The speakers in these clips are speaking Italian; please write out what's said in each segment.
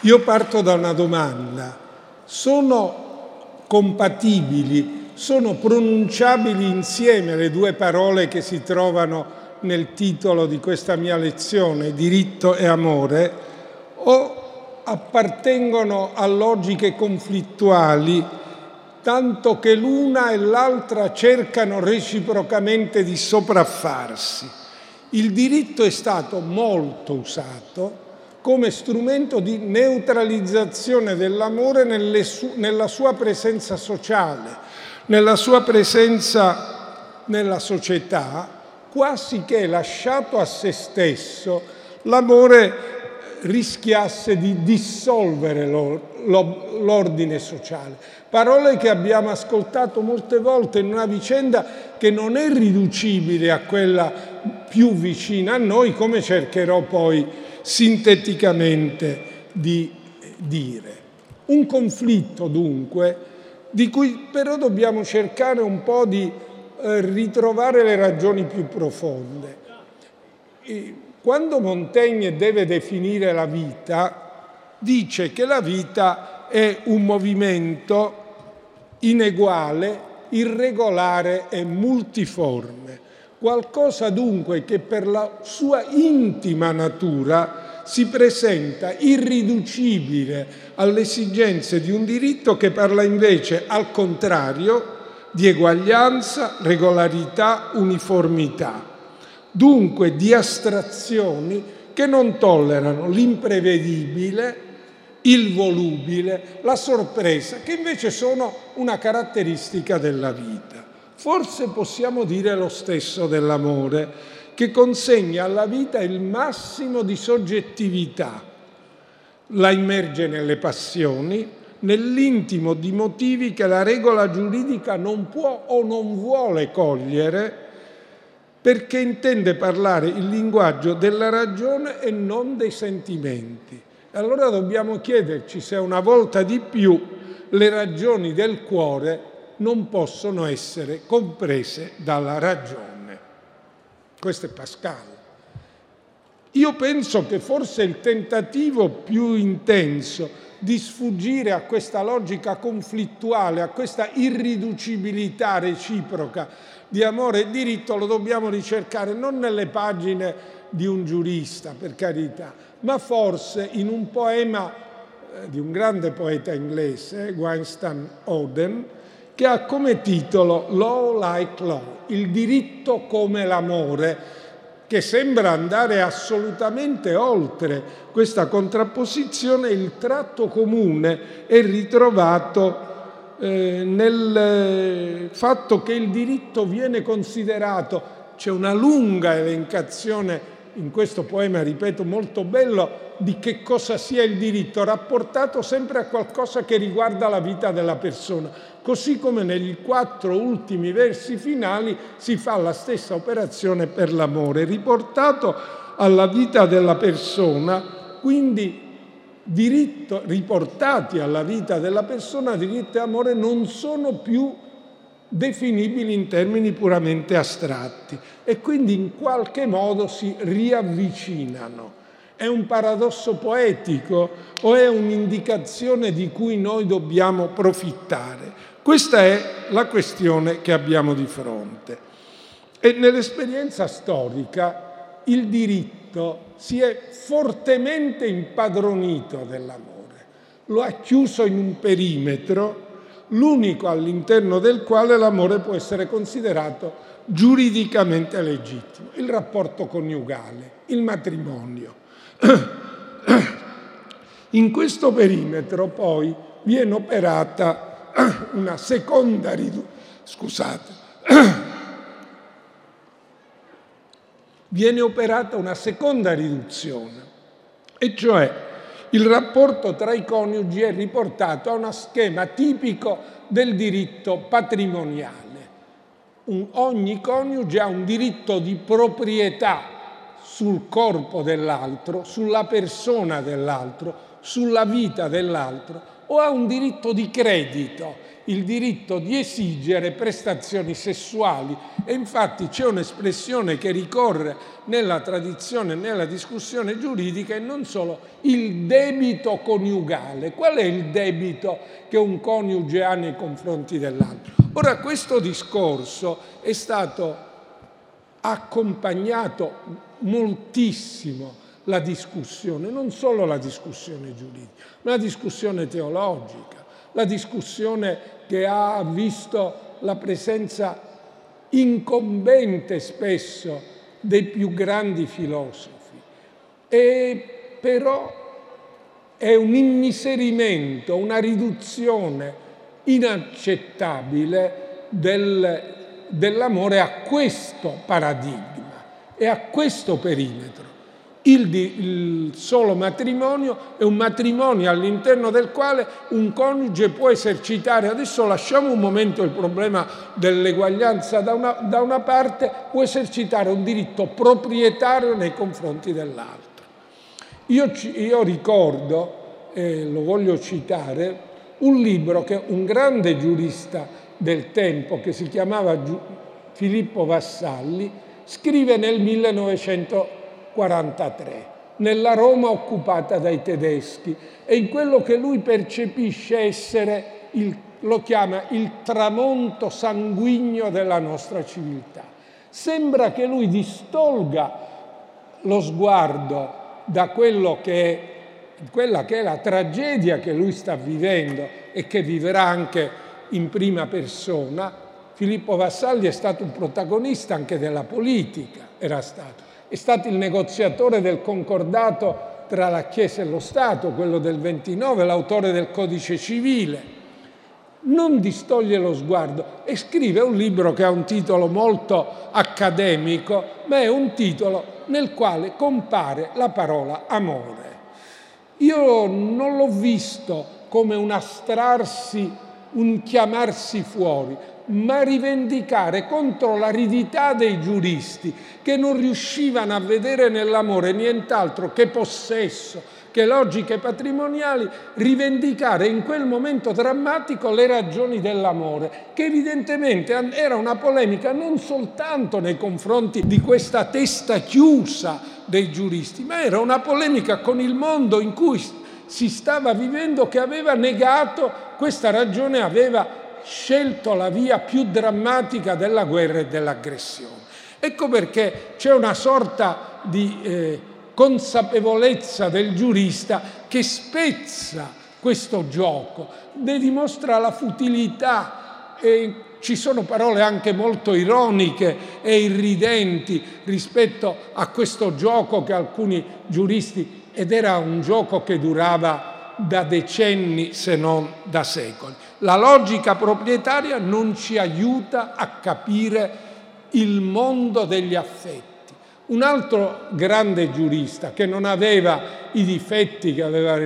Io parto da una domanda. Sono compatibili, sono pronunciabili insieme le due parole che si trovano nel titolo di questa mia lezione, diritto e amore, o appartengono a logiche conflittuali, tanto che l'una e l'altra cercano reciprocamente di sopraffarsi. Il diritto è stato molto usato come strumento di neutralizzazione dell'amore nella sua presenza sociale, nella sua presenza nella società, quasi che lasciato a se stesso l'amore rischiasse di dissolvere l'ordine sociale. Parole che abbiamo ascoltato molte volte in una vicenda che non è riducibile a quella più vicina a noi, come cercherò poi sinteticamente di dire. Un conflitto dunque di cui però dobbiamo cercare un po' di eh, ritrovare le ragioni più profonde. Quando Montaigne deve definire la vita, dice che la vita è un movimento ineguale, irregolare e multiforme, qualcosa dunque che per la sua intima natura si presenta irriducibile alle esigenze di un diritto che parla invece al contrario di eguaglianza, regolarità, uniformità, dunque di astrazioni che non tollerano l'imprevedibile, il volubile, la sorpresa, che invece sono una caratteristica della vita. Forse possiamo dire lo stesso dell'amore, che consegna alla vita il massimo di soggettività, la immerge nelle passioni, nell'intimo di motivi che la regola giuridica non può o non vuole cogliere perché intende parlare il linguaggio della ragione e non dei sentimenti. Allora dobbiamo chiederci se una volta di più le ragioni del cuore non possono essere comprese dalla ragione. Questo è Pascal. Io penso che forse il tentativo più intenso di sfuggire a questa logica conflittuale, a questa irriducibilità reciproca di amore e diritto, lo dobbiamo ricercare non nelle pagine di un giurista, per carità, ma forse in un poema eh, di un grande poeta inglese, Weinstein Oden, che ha come titolo Law Like Law, il diritto come l'amore, che sembra andare assolutamente oltre questa contrapposizione, il tratto comune è ritrovato eh, nel fatto che il diritto viene considerato, c'è una lunga elencazione in questo poema, ripeto, molto bello, di che cosa sia il diritto, rapportato sempre a qualcosa che riguarda la vita della persona. Così come negli quattro ultimi versi finali si fa la stessa operazione per l'amore, riportato alla vita della persona, quindi diritto, riportati alla vita della persona, diritto e amore non sono più definibili in termini puramente astratti e quindi in qualche modo si riavvicinano. È un paradosso poetico o è un'indicazione di cui noi dobbiamo profittare? Questa è la questione che abbiamo di fronte. E nell'esperienza storica il diritto si è fortemente impadronito dell'amore, lo ha chiuso in un perimetro l'unico all'interno del quale l'amore può essere considerato giuridicamente legittimo, il rapporto coniugale, il matrimonio. In questo perimetro poi viene operata una seconda riduzione, scusate, viene operata una seconda riduzione, e cioè il rapporto tra i coniugi è riportato a uno schema tipico del diritto patrimoniale. Un, ogni coniuge ha un diritto di proprietà sul corpo dell'altro, sulla persona dell'altro, sulla vita dell'altro, o ha un diritto di credito, il diritto di esigere prestazioni sessuali. E infatti c'è un'espressione che ricorre nella tradizione, nella discussione giuridica e non solo, il debito coniugale. Qual è il debito che un coniuge ha nei confronti dell'altro? Ora, questo discorso è stato accompagnato moltissimo la discussione, non solo la discussione giuridica, ma la discussione teologica, la discussione che ha visto la presenza incombente spesso dei più grandi filosofi. E però è un immiserimento, una riduzione inaccettabile del, dell'amore a questo paradigma e a questo perimetro. Il, il, solo matrimonio è un matrimonio all'interno del quale un coniuge può esercitare, adesso lasciamo un momento il problema dell'eguaglianza da una, da una parte, può esercitare un diritto proprietario nei confronti dell'altro. Io, io ricordo, e lo voglio citare, un libro che un grande giurista del tempo che si chiamava Filippo Vassalli scrive nel 1943 nella Roma occupata dai tedeschi e in quello che lui percepisce essere, il, lo chiama il tramonto sanguigno della nostra civiltà. Sembra che lui distolga lo sguardo da che quella che è la tragedia che lui sta vivendo e che vivrà anche in prima persona, Filippo Vassalli è stato un protagonista anche della politica, era stato. È stato il negoziatore del concordato tra la Chiesa e lo Stato, quello del 29, l'autore del codice civile. Non distoglie lo sguardo e scrive un libro che ha un titolo molto accademico, ma è un titolo nel quale compare la parola amore. Io non l'ho visto come un astrarsi, un chiamarsi fuori, ma rivendicare contro l'aridità dei giuristi che non riuscivano a vedere nell'amore nient'altro che possesso, che logiche patrimoniali, rivendicare in quel momento drammatico le ragioni dell'amore, che evidentemente era una polemica non soltanto nei confronti di questa testa chiusa dei giuristi, ma era una polemica con il mondo in cui si stava vivendo che aveva negato questa ragione, aveva scelto la via più drammatica della guerra e dell'aggressione. Ecco perché c'è una sorta di eh, consapevolezza del giurista che spezza questo gioco, ne dimostra la futilità e ci sono parole anche molto ironiche e irridenti rispetto a questo gioco che alcuni giuristi, ed era un gioco che durava da decenni se non da secoli. La logica proprietaria non ci aiuta a capire il mondo degli affetti. Un altro grande giurista che non aveva i difetti che aveva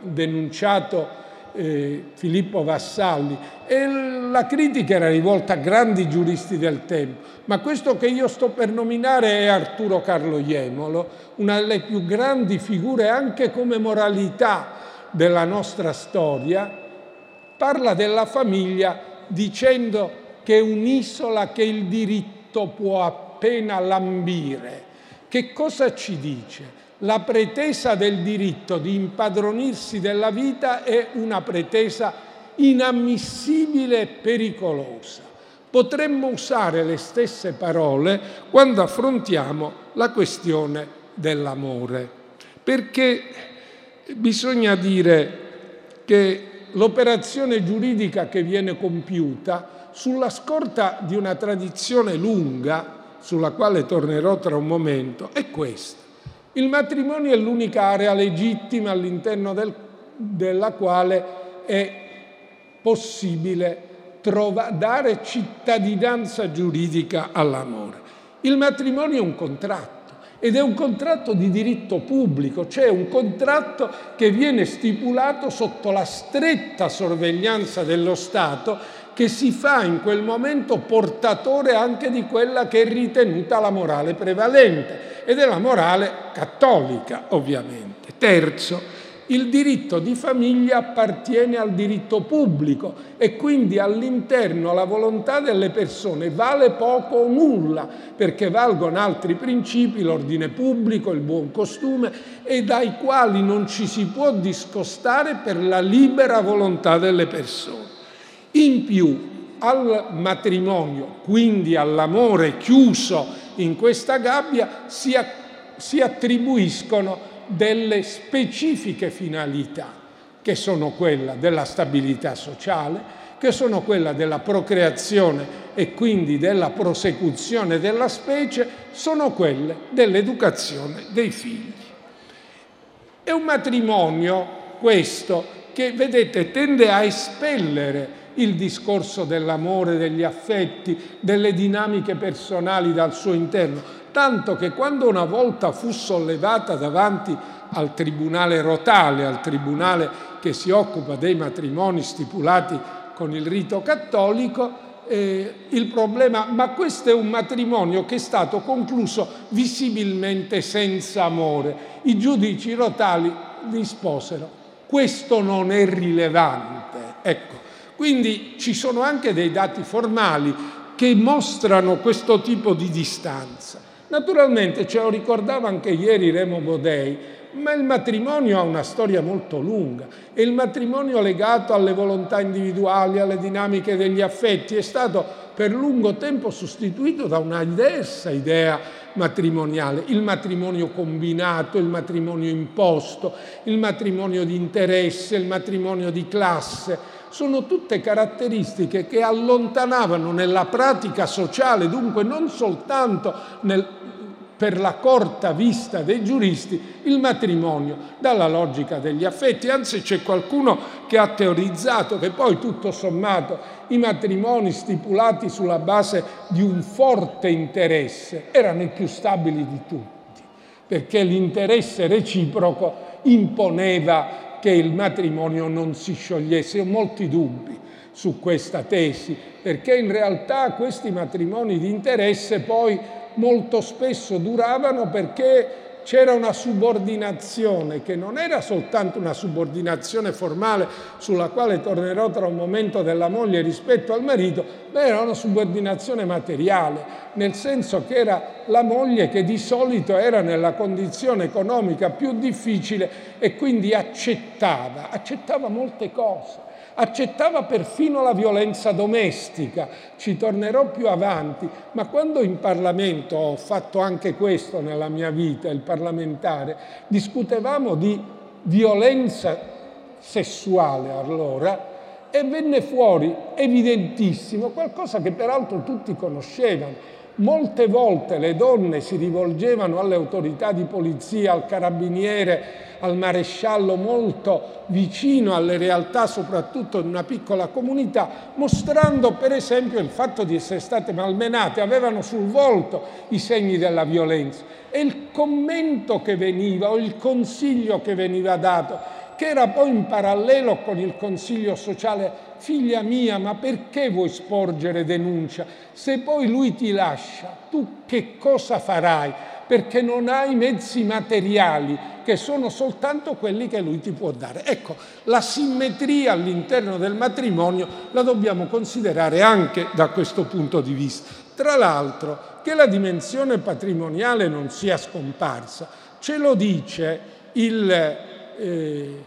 denunciato eh, Filippo Vassalli e la critica era rivolta a grandi giuristi del tempo, ma questo che io sto per nominare è Arturo Carlo Iemolo, una delle più grandi figure anche come moralità della nostra storia, parla della famiglia dicendo che è un'isola che il diritto può appena lambire. Che cosa ci dice? La pretesa del diritto di impadronirsi della vita è una pretesa inammissibile e pericolosa. Potremmo usare le stesse parole quando affrontiamo la questione dell'amore, perché bisogna dire che l'operazione giuridica che viene compiuta sulla scorta di una tradizione lunga, sulla quale tornerò tra un momento, è questa. Il matrimonio è l'unica area legittima all'interno del, della quale è possibile trova, dare cittadinanza giuridica all'amore. Il matrimonio è un contratto ed è un contratto di diritto pubblico, cioè un contratto che viene stipulato sotto la stretta sorveglianza dello Stato che si fa in quel momento portatore anche di quella che è ritenuta la morale prevalente ed è la morale cattolica ovviamente. Terzo, il diritto di famiglia appartiene al diritto pubblico e quindi all'interno la volontà delle persone vale poco o nulla, perché valgono altri principi, l'ordine pubblico, il buon costume, e dai quali non ci si può discostare per la libera volontà delle persone. In più, al matrimonio, quindi all'amore chiuso in questa gabbia, si, attribuiscono delle specifiche finalità, che sono quella della stabilità sociale, che sono quella della procreazione e quindi della prosecuzione della specie, sono quelle dell'educazione dei figli. È un matrimonio questo che, vedete, tende a espellere il discorso dell'amore, degli affetti, delle dinamiche personali dal suo interno, tanto che quando una volta fu sollevata davanti al tribunale rotale, al tribunale che si occupa dei matrimoni stipulati con il rito cattolico, eh, il problema, ma questo è un matrimonio che è stato concluso visibilmente senza amore. I giudici rotali risposero, questo non è rilevante. Ecco, quindi ci sono anche dei dati formali che mostrano questo tipo di distanza. Naturalmente ce lo ricordava anche ieri Remo Bodei, ma il matrimonio ha una storia molto lunga. E il matrimonio legato alle volontà individuali, alle dinamiche degli affetti è stato per lungo tempo sostituito da una diversa idea matrimoniale, il matrimonio combinato, il matrimonio imposto, il matrimonio di interesse, il matrimonio di classe sono tutte caratteristiche che allontanavano nella pratica sociale, dunque non soltanto nel, per la corta vista dei giuristi il matrimonio dalla logica degli affetti. Anzi c'è qualcuno che ha teorizzato che poi tutto sommato i matrimoni stipulati sulla base di un forte interesse erano i più stabili di tutti, perché l'interesse reciproco imponeva che il matrimonio non si sciogliesse. Ho molti dubbi su questa tesi, perché in realtà questi matrimoni di interesse poi molto spesso duravano perché c'era una subordinazione che non era soltanto una subordinazione formale sulla quale tornerò tra un momento della moglie rispetto al marito, ma era una subordinazione materiale, nel senso che era la moglie che di solito era nella condizione economica più difficile e quindi accettava, accettava molte cose accettava perfino la violenza domestica, ci tornerò più avanti, ma quando in Parlamento, ho fatto anche questo nella mia vita, il parlamentare, discutevamo di violenza sessuale allora, e venne fuori evidentissimo qualcosa che peraltro tutti conoscevano. Molte volte le donne si rivolgevano alle autorità di polizia, al carabiniere, al maresciallo molto vicino alle realtà, soprattutto di una piccola comunità, mostrando per esempio il fatto di essere state malmenate, avevano sul volto i segni della violenza. E il commento che veniva o il consiglio che veniva dato, che era poi in parallelo con il consiglio sociale, figlia mia, ma perché vuoi sporgere denuncia? Se poi lui ti lascia, tu che cosa farai? Perché non hai mezzi materiali che sono soltanto quelli che lui ti può dare. Ecco, la simmetria all'interno del matrimonio la dobbiamo considerare anche da questo punto di vista. Tra l'altro, che la dimensione patrimoniale non sia scomparsa, ce lo dice il, eh,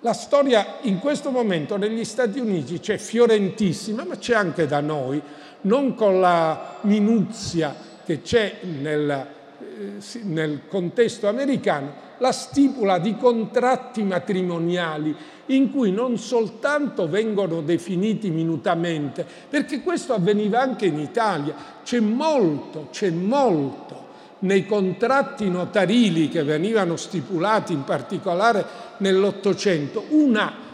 la storia in questo momento negli Stati Uniti c'è fiorentissima, ma c'è anche da noi, non con la minuzia che c'è nel, eh, nel contesto americano, la stipula di contratti matrimoniali in cui non soltanto vengono definiti minutamente, perché questo avveniva anche in Italia, c'è molto, c'è molto nei contratti notarili che venivano stipulati in particolare nell'Ottocento, una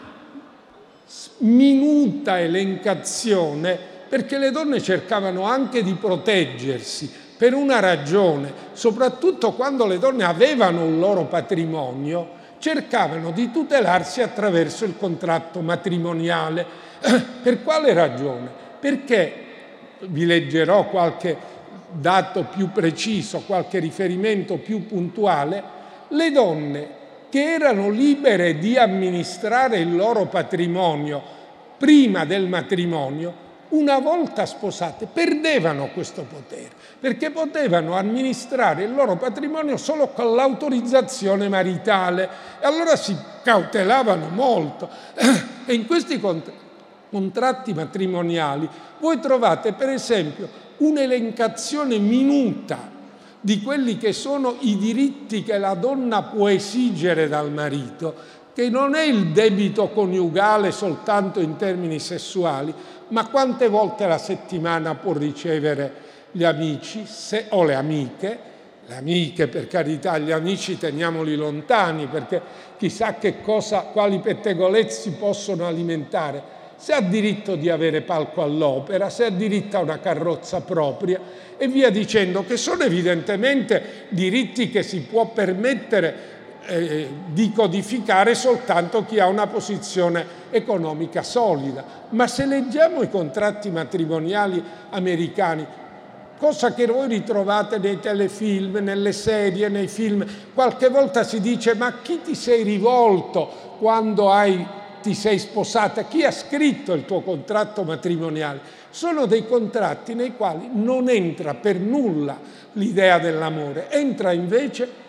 minuta elencazione perché le donne cercavano anche di proteggersi per una ragione, soprattutto quando le donne avevano un loro patrimonio, cercavano di tutelarsi attraverso il contratto matrimoniale. Per quale ragione? Perché, vi leggerò qualche dato più preciso, qualche riferimento più puntuale, le donne che erano libere di amministrare il loro patrimonio prima del matrimonio, una volta sposate perdevano questo potere, perché potevano amministrare il loro patrimonio solo con l'autorizzazione maritale e allora si cautelavano molto. E in questi contratti matrimoniali voi trovate per esempio un'elencazione minuta di quelli che sono i diritti che la donna può esigere dal marito, che non è il debito coniugale soltanto in termini sessuali, ma quante volte alla settimana può ricevere gli amici se, o le amiche, le amiche per carità, gli amici teniamoli lontani perché chissà che cosa, quali pettegolezzi possono alimentare, se ha diritto di avere palco all'opera, se ha diritto a una carrozza propria e via dicendo, che sono evidentemente diritti che si può permettere eh, di codificare soltanto chi ha una posizione economica solida. Ma se leggiamo i contratti matrimoniali americani, cosa che voi ritrovate nei telefilm, nelle serie, nei film, qualche volta si dice ma chi ti sei rivolto quando hai, ti sei sposata? Chi ha scritto il tuo contratto matrimoniale? Sono dei contratti nei quali non entra per nulla l'idea dell'amore, entra invece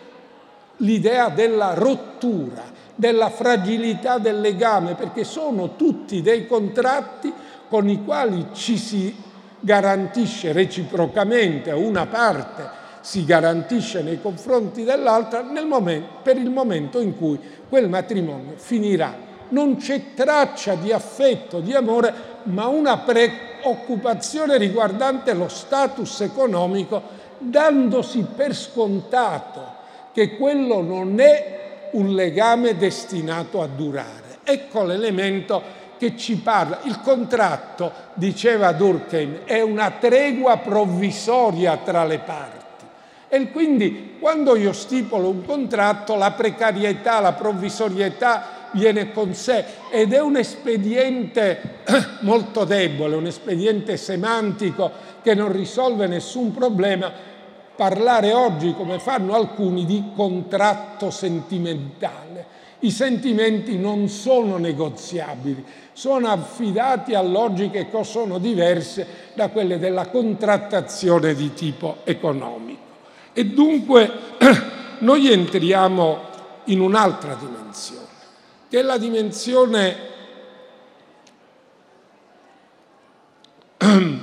l'idea della rottura, della fragilità del legame, perché sono tutti dei contratti con i quali ci si garantisce reciprocamente, una parte si garantisce nei confronti dell'altra momento, per il momento in cui quel matrimonio finirà. Non c'è traccia di affetto, di amore, ma una preoccupazione riguardante lo status economico, dandosi per scontato che quello non è un legame destinato a durare. Ecco l'elemento che ci parla. Il contratto, diceva Durkheim, è una tregua provvisoria tra le parti. E quindi quando io stipolo un contratto, la precarietà, la provvisorietà viene con sé ed è un espediente molto debole, un espediente semantico che non risolve nessun problema, parlare oggi, come fanno alcuni, di contratto sentimentale. I sentimenti non sono negoziabili, sono affidati a logiche che sono diverse da quelle della contrattazione di tipo economico. E dunque noi entriamo in un'altra dimensione, che è la dimensione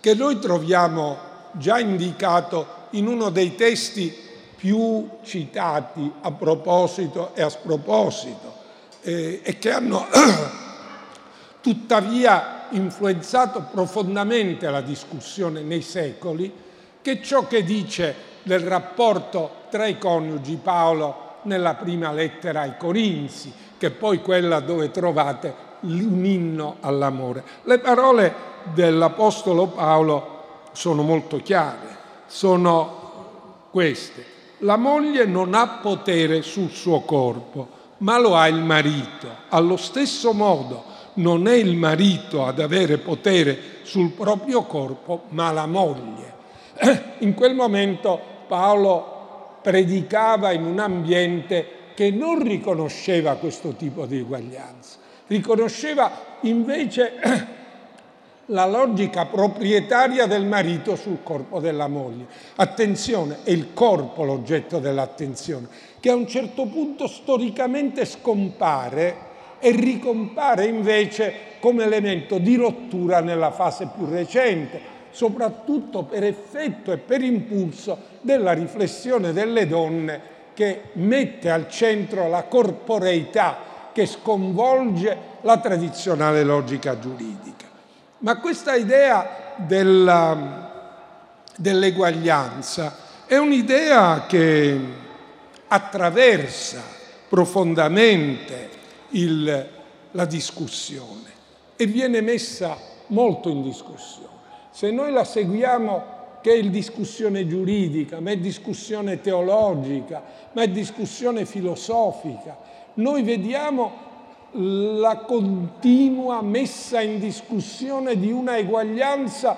che noi troviamo già indicato in uno dei testi più citati a proposito e a sproposito eh, e che hanno tuttavia influenzato profondamente la discussione nei secoli, che ciò che dice del rapporto tra i coniugi Paolo nella prima lettera ai Corinzi, che è poi quella dove trovate un inno all'amore. Le parole dell'Apostolo Paolo sono molto chiare, sono queste. La moglie non ha potere sul suo corpo, ma lo ha il marito. Allo stesso modo non è il marito ad avere potere sul proprio corpo, ma la moglie. In quel momento Paolo predicava in un ambiente che non riconosceva questo tipo di eguaglianza, riconosceva invece la logica proprietaria del marito sul corpo della moglie. Attenzione, è il corpo l'oggetto dell'attenzione, che a un certo punto storicamente scompare e ricompare invece come elemento di rottura nella fase più recente, soprattutto per effetto e per impulso della riflessione delle donne che mette al centro la corporeità che sconvolge la tradizionale logica giuridica. Ma questa idea dell'eguaglianza è un'idea che attraversa profondamente il, la discussione e viene messa molto in discussione. Se noi la seguiamo che è discussione giuridica, ma è discussione teologica, ma è discussione filosofica, noi vediamo la continua messa in discussione di una eguaglianza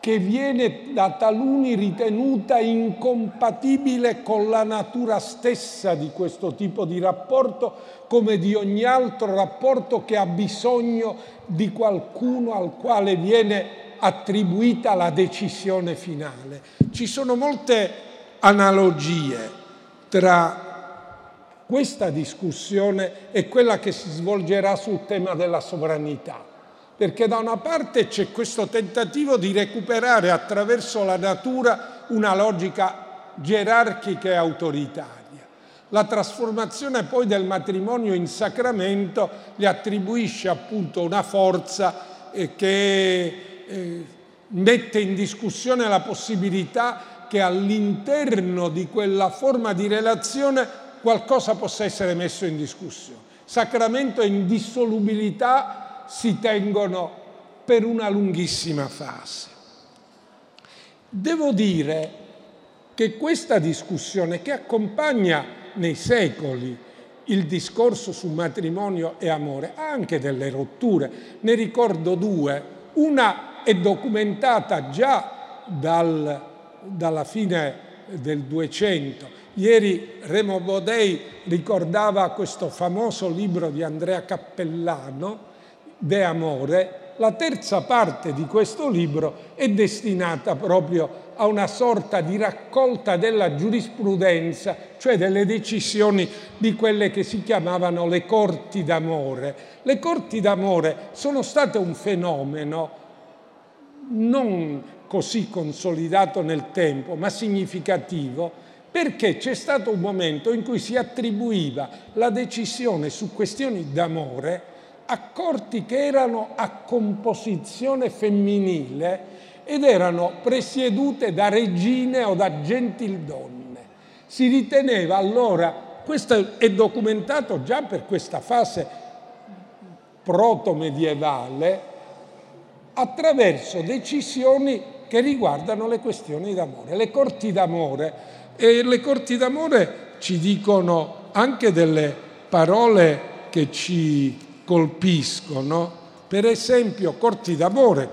che viene da taluni ritenuta incompatibile con la natura stessa di questo tipo di rapporto, come di ogni altro rapporto che ha bisogno di qualcuno al quale viene attribuita la decisione finale. Ci sono molte analogie tra questa discussione e quella che si svolgerà sul tema della sovranità, perché da una parte c'è questo tentativo di recuperare attraverso la natura una logica gerarchica e autoritaria. La trasformazione poi del matrimonio in sacramento gli attribuisce appunto una forza eh, che eh, mette in discussione la possibilità che all'interno di quella forma di relazione qualcosa possa essere messo in discussione. Sacramento e indissolubilità si tengono per una lunghissima fase. Devo dire che questa discussione che accompagna nei secoli il discorso su matrimonio e amore ha anche delle rotture. Ne ricordo due. Una è documentata già dal, dalla fine del 200. Ieri Remo Bodei ricordava questo famoso libro di Andrea Cappellano, De Amore. La terza parte di questo libro è destinata proprio a una sorta di raccolta della giurisprudenza, cioè delle decisioni di quelle che si chiamavano le corti d'amore. Le corti d'amore sono state un fenomeno non così consolidato nel tempo, ma significativo, perché c'è stato un momento in cui si attribuiva la decisione su questioni d'amore a corti che erano a composizione femminile ed erano presiedute da regine o da gentildonne. Si riteneva allora, questo è documentato già per questa fase proto-medievale, attraverso decisioni che riguardano le questioni d'amore, le corti d'amore. E le corti d'amore ci dicono anche delle parole che ci colpiscono, per esempio corti d'amore,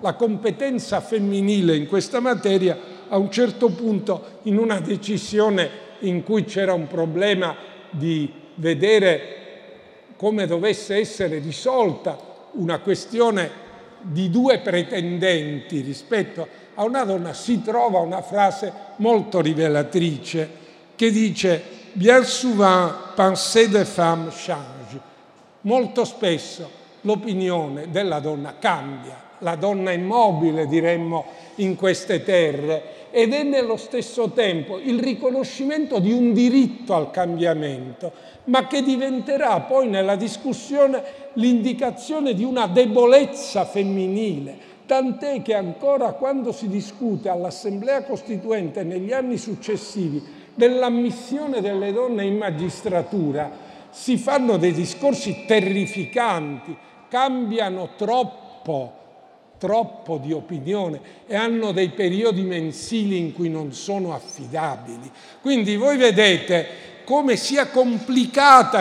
la competenza femminile in questa materia a un certo punto in una decisione in cui c'era un problema di vedere come dovesse essere risolta una questione di due pretendenti rispetto a una donna si trova una frase molto rivelatrice che dice Bien souvent pensée de femme change. Molto spesso l'opinione della donna cambia, la donna è mobile diremmo in queste terre ed è nello stesso tempo il riconoscimento di un diritto al cambiamento, ma che diventerà poi nella discussione l'indicazione di una debolezza femminile, tant'è che ancora quando si discute all'Assemblea Costituente negli anni successivi dell'ammissione delle donne in magistratura, si fanno dei discorsi terrificanti, cambiano troppo troppo di opinione e hanno dei periodi mensili in cui non sono affidabili. Quindi voi vedete come sia complicato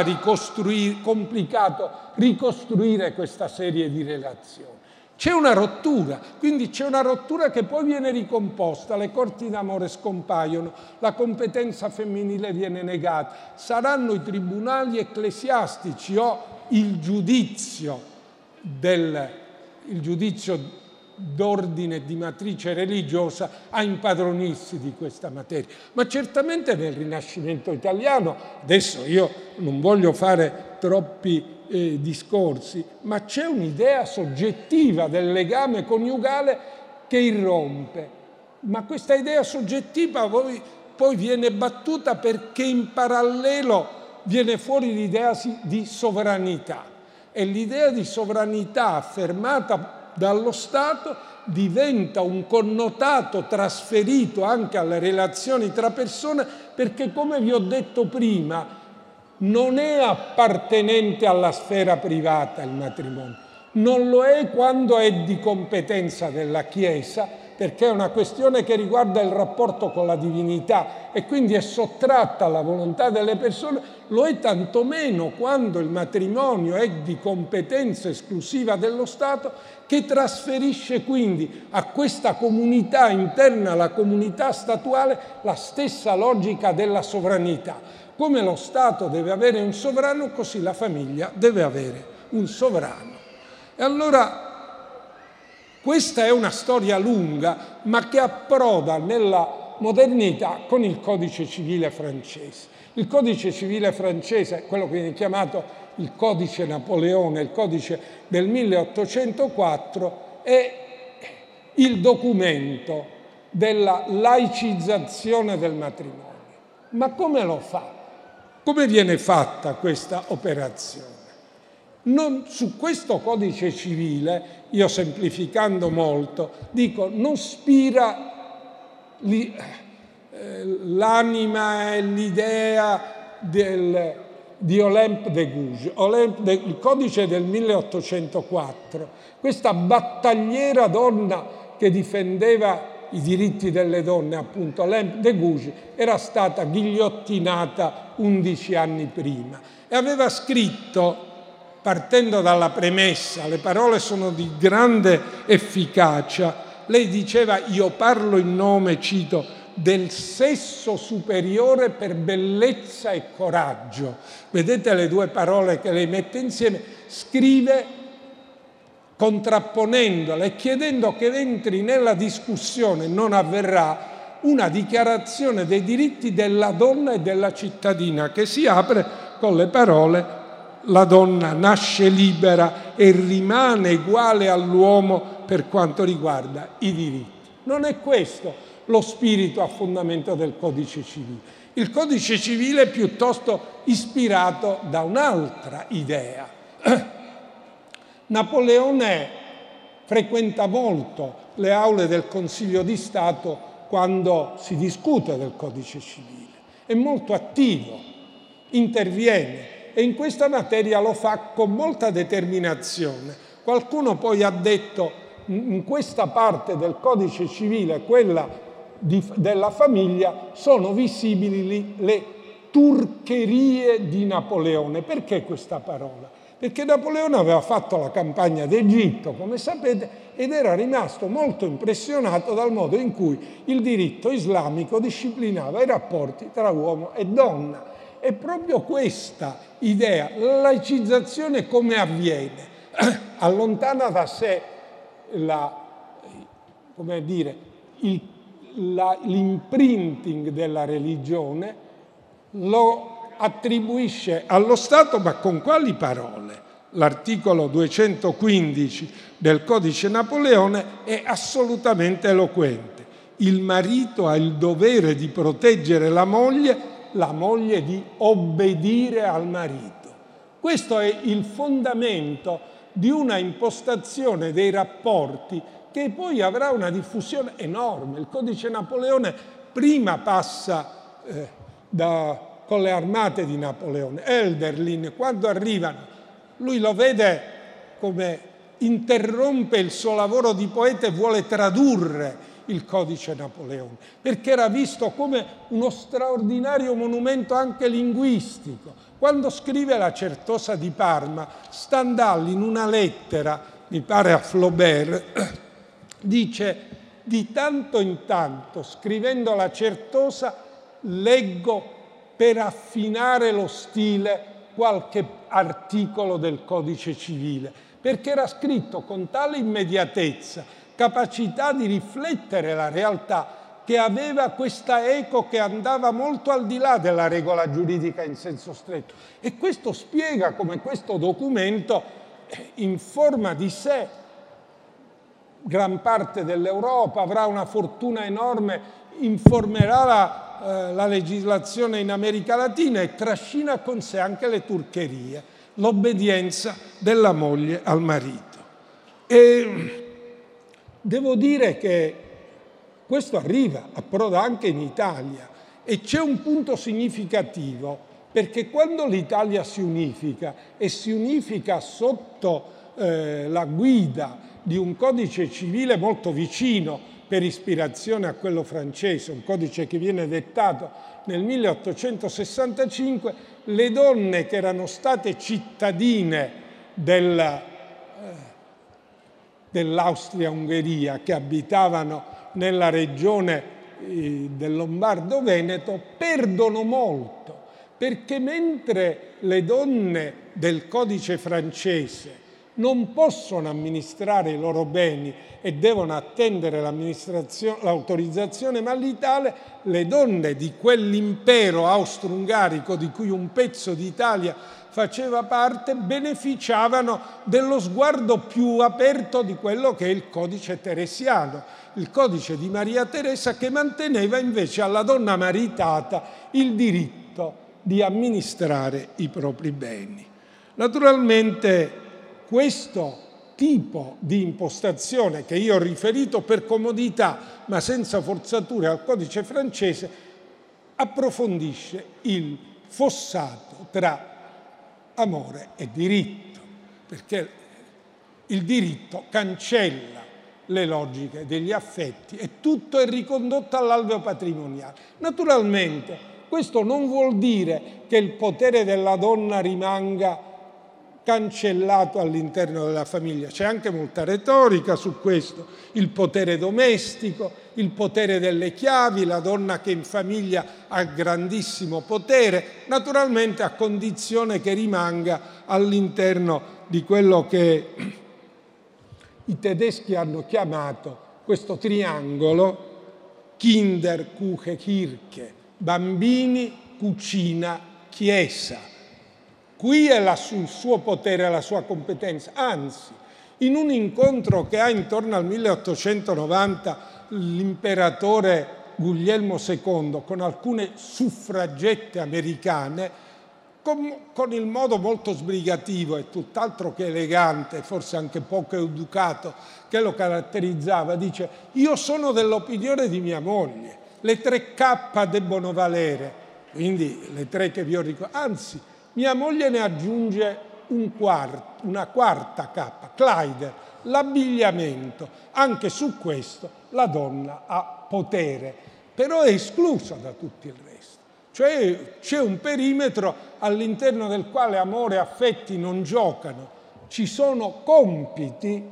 ricostruire questa serie di relazioni. C'è una rottura, quindi c'è una rottura che poi viene ricomposta, le corti d'amore scompaiono, la competenza femminile viene negata, saranno i tribunali ecclesiastici o il giudizio del il giudizio d'ordine di matrice religiosa a impadronirsi di questa materia. Ma certamente nel Rinascimento italiano, adesso io non voglio fare troppi eh, discorsi, ma c'è un'idea soggettiva del legame coniugale che irrompe. Ma questa idea soggettiva poi, poi viene battuta perché in parallelo viene fuori l'idea di sovranità e l'idea di sovranità affermata dallo Stato diventa un connotato trasferito anche alle relazioni tra persone perché, come vi ho detto prima, non è appartenente alla sfera privata il matrimonio, non lo è quando è di competenza della Chiesa, perché è una questione che riguarda il rapporto con la divinità e quindi è sottratta alla volontà delle persone, lo è tantomeno quando il matrimonio è di competenza esclusiva dello Stato che trasferisce quindi a questa comunità interna, alla comunità statuale, la stessa logica della sovranità. Come lo Stato deve avere un sovrano, così la famiglia deve avere un sovrano. E allora questa è una storia lunga, ma che approda nella modernità con il codice civile francese. Il codice civile francese, quello che viene chiamato il codice Napoleone, il codice del 1804, è il documento della laicizzazione del matrimonio. Ma come lo fa? Come viene fatta questa operazione? Non, su questo codice civile, io semplificando molto, dico non spira eh, l'anima e l'idea del, di Olympe de Gouges, Olympe de, il codice del 1804, questa battagliera donna che difendeva i diritti delle donne, appunto Olympe de Gouges, era stata ghigliottinata 11 anni prima. E aveva scritto partendo dalla premessa, le parole sono di grande efficacia, lei diceva io parlo in nome, cito, del sesso superiore per bellezza e coraggio. Vedete le due parole che lei mette insieme? Scrive contrapponendola e chiedendo che entri nella discussione, non avverrà, una dichiarazione dei diritti della donna e della cittadina che si apre con le parole la donna nasce libera e rimane uguale all'uomo per quanto riguarda i diritti. Non è questo lo spirito a fondamento del codice civile. Il codice civile è piuttosto ispirato da un'altra idea. Napoleone frequenta molto le aule del Consiglio di Stato quando si discute del codice civile, è molto attivo, interviene e in questa materia lo fa con molta determinazione. Qualcuno poi ha detto in questa parte del codice civile, quella di, della famiglia, sono visibili le turcherie di Napoleone. Perché questa parola? Perché Napoleone aveva fatto la campagna d'Egitto, come sapete, ed era rimasto molto impressionato dal modo in cui il diritto islamico disciplinava i rapporti tra uomo e donna è proprio questa idea, la laicizzazione come avviene? Allontana da sé la, dire, il, la, l'imprinting della religione, lo attribuisce allo Stato, ma con quali parole? L'articolo 215 del codice Napoleone è assolutamente eloquente. Il marito ha il dovere di proteggere la moglie la moglie di obbedire al marito. Questo è il fondamento di una impostazione dei rapporti che poi avrà una diffusione enorme. Il codice Napoleone prima passa eh, da, con le armate di Napoleone, Elderlin, quando arrivano, lui lo vede come interrompe il suo lavoro di poeta e vuole tradurre il codice Napoleone, perché era visto come uno straordinario monumento anche linguistico. Quando scrive la Certosa di Parma, Stendhal in una lettera, mi pare a Flaubert, dice di tanto in tanto, scrivendo la Certosa, leggo per affinare lo stile qualche articolo del codice civile, perché era scritto con tale immediatezza capacità di riflettere la realtà che aveva questa eco che andava molto al di là della regola giuridica in senso stretto. E questo spiega come questo documento eh, informa di sé gran parte dell'Europa, avrà una fortuna enorme, informerà la, eh, la legislazione in America Latina e trascina con sé anche le turcherie, l'obbedienza della moglie al marito. E Devo dire che questo arriva, approda anche in Italia e c'è un punto significativo perché quando l'Italia si unifica e si unifica sotto eh, la guida di un codice civile molto vicino, per ispirazione a quello francese, un codice che viene dettato nel 1865, le donne che erano state cittadine del, eh, dell'Austria-Ungheria, che abitavano nella regione eh, del Lombardo-Veneto, perdono molto, perché mentre le donne del codice francese non possono amministrare i loro beni e devono attendere l'autorizzazione maritale, le donne di quell'impero austro-ungarico di cui un pezzo d'Italia faceva parte beneficiavano dello sguardo più aperto di quello che è il codice teresiano, il codice di Maria Teresa che manteneva invece alla donna maritata il diritto di amministrare i propri beni. Naturalmente questo tipo di impostazione che io ho riferito per comodità ma senza forzature al codice francese approfondisce il fossato tra amore e diritto, perché il diritto cancella le logiche degli affetti e tutto è ricondotto all'alveo patrimoniale. Naturalmente questo non vuol dire che il potere della donna rimanga cancellato all'interno della famiglia. C'è anche molta retorica su questo, il potere domestico, il potere delle chiavi, la donna che in famiglia ha grandissimo potere, naturalmente a condizione che rimanga all'interno di quello che i tedeschi hanno chiamato questo triangolo Kinder, Kuche, Kirche, bambini, cucina, chiesa Qui è la, il suo potere, la sua competenza. Anzi, in un incontro che ha intorno al 1890 l'imperatore Guglielmo II con alcune suffragette americane, con, con, il modo molto sbrigativo e tutt'altro che elegante, forse anche poco educato, che lo caratterizzava, dice io sono dell'opinione di mia moglie, le tre K debbono valere, quindi le tre che vi ho ricordato, anzi mia moglie ne aggiunge un quarto, una quarta cappa, Clyde, l'abbigliamento. Anche su questo la donna ha potere, però è esclusa da tutto il resto. Cioè c'è un perimetro all'interno del quale amore e affetti non giocano, ci sono compiti,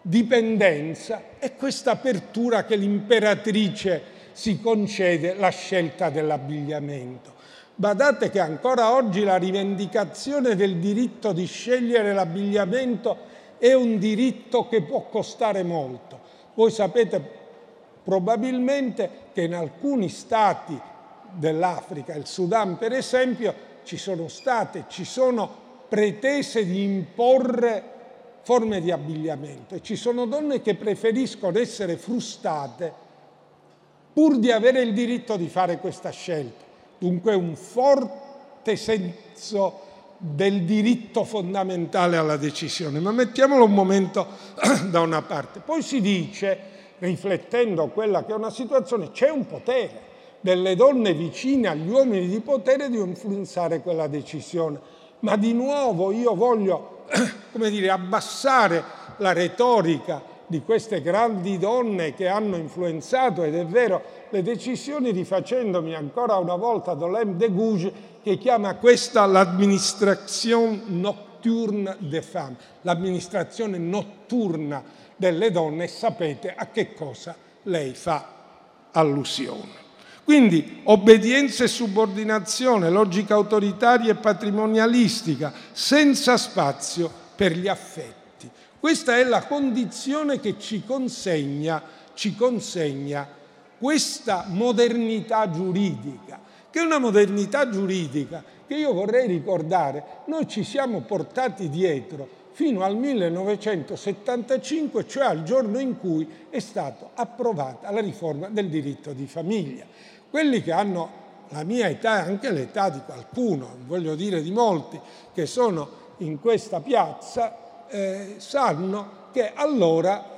dipendenza e questa apertura che l'imperatrice si concede la scelta dell'abbigliamento. Badate che ancora oggi la rivendicazione del diritto di scegliere l'abbigliamento è un diritto che può costare molto. Voi sapete probabilmente che in alcuni stati dell'Africa, il Sudan per esempio, ci sono state, ci sono pretese di imporre forme di abbigliamento e ci sono donne che preferiscono essere frustate pur di avere il diritto di fare questa scelta. Dunque un forte senso del diritto fondamentale alla decisione. Ma mettiamolo un momento da una parte. Poi si dice, riflettendo quella che è una situazione, c'è un potere delle donne vicine agli uomini di potere di influenzare quella decisione. Ma di nuovo io voglio, come dire, abbassare la retorica di queste grandi donne che hanno influenzato, ed è vero, le decisioni rifacendomi ancora una volta Dolem de Gouges che chiama questa l'administration nocturne des femmes, l'amministrazione notturna delle donne, sapete a che cosa lei fa allusione. Quindi obbedienza e subordinazione, logica autoritaria e patrimonialistica, senza spazio per gli affetti. Questa è la condizione che ci consegna, ci consegna questa modernità giuridica, che è una modernità giuridica che io vorrei ricordare, noi ci siamo portati dietro fino al 1975, cioè al giorno in cui è stata approvata la riforma del diritto di famiglia. Quelli che hanno la mia età e anche l'età di qualcuno, voglio dire di molti, che sono in questa piazza, eh, sanno che allora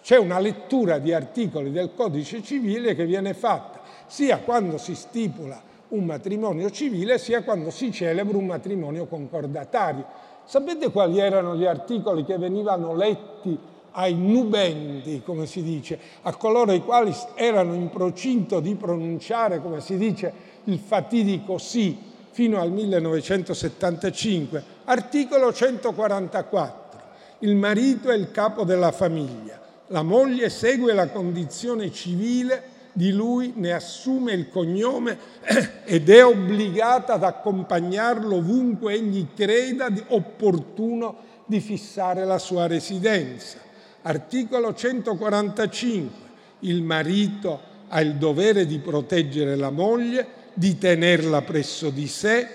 c'è una lettura di articoli del codice civile che viene fatta sia quando si stipula un matrimonio civile sia quando si celebra un matrimonio concordatario. Sapete quali erano gli articoli che venivano letti ai nubendi, come si dice, a coloro i quali erano in procinto di pronunciare, come si dice, il fatidico sì fino al 1975. Articolo 144. Il marito è il capo della famiglia. La moglie segue la condizione civile di lui, ne assume il cognome ed è obbligata ad accompagnarlo ovunque egli creda opportuno di fissare la sua residenza. Articolo 145. Il marito ha il dovere di proteggere la moglie, di tenerla presso di sé,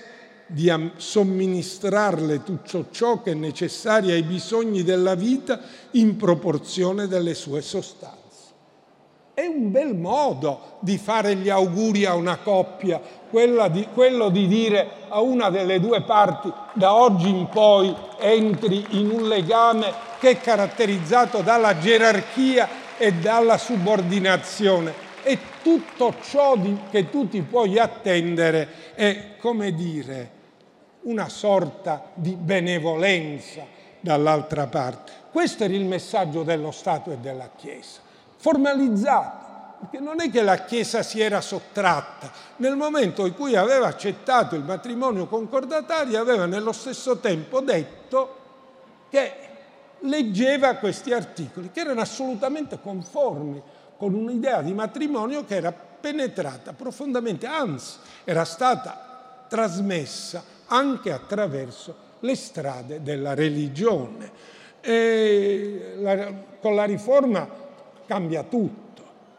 di somministrarle tutto ciò che è necessario ai bisogni della vita in proporzione delle sue sostanze. È un bel modo di fare gli auguri a una coppia, di, quello di dire a una delle due parti da oggi in poi entri in un legame che è caratterizzato dalla gerarchia e dalla subordinazione. E tutto ciò che tu ti puoi attendere è, come dire, una sorta di benevolenza dall'altra parte. Questo era il messaggio dello Stato e della Chiesa formalizzato, perché non è che la Chiesa si era sottratta, nel momento in cui aveva accettato il matrimonio concordatario aveva nello stesso tempo detto che leggeva questi articoli, che erano assolutamente conformi con un'idea di matrimonio che era penetrata profondamente, anzi era stata trasmessa anche attraverso le strade della religione. La, con la riforma cambia tutto.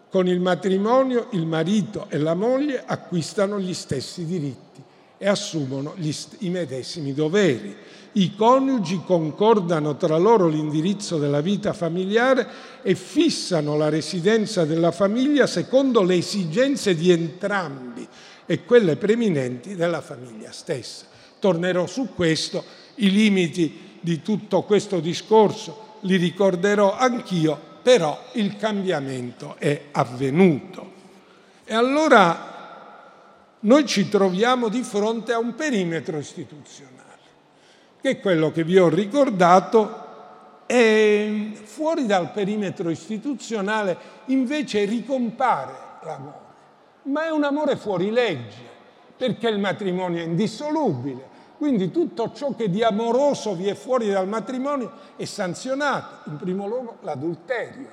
Con il matrimonio il marito e la moglie acquistano gli stessi diritti e assumono st- i medesimi doveri. I coniugi concordano tra loro l'indirizzo della vita familiare e fissano la residenza della famiglia secondo le esigenze di entrambi e quelle preminenti della famiglia stessa. Tornerò su questo, i limiti di tutto questo discorso li ricorderò anch'io però il cambiamento è avvenuto. E allora noi ci troviamo di fronte a un perimetro istituzionale, che è quello che vi ho ricordato, e fuori dal perimetro istituzionale invece ricompare l'amore, ma è un amore fuori legge, perché il matrimonio è indissolubile, quindi tutto ciò che di amoroso vi è fuori dal matrimonio è sanzionato, in primo luogo l'adulterio.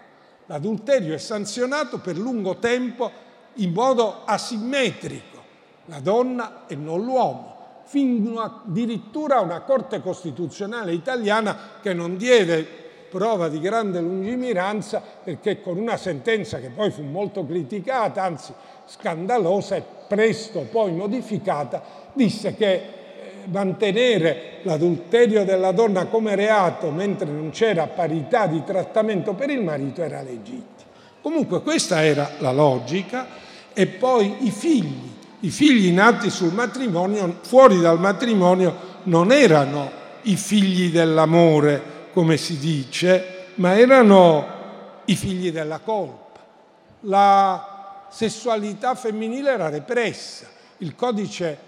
L'adulterio è sanzionato per lungo tempo in modo asimmetrico, la donna e non l'uomo, fino addirittura a una Corte Costituzionale italiana che non diede prova di grande lungimiranza perché con una sentenza che poi fu molto criticata, anzi scandalosa e presto poi modificata, disse che mantenere l'adulterio della donna come reato mentre non c'era parità di trattamento per il marito era legittimo. Comunque questa era la logica e poi i figli, i figli nati sul matrimonio, fuori dal matrimonio, non erano i figli dell'amore, come si dice, ma erano i figli della colpa. La sessualità femminile era repressa. Il codice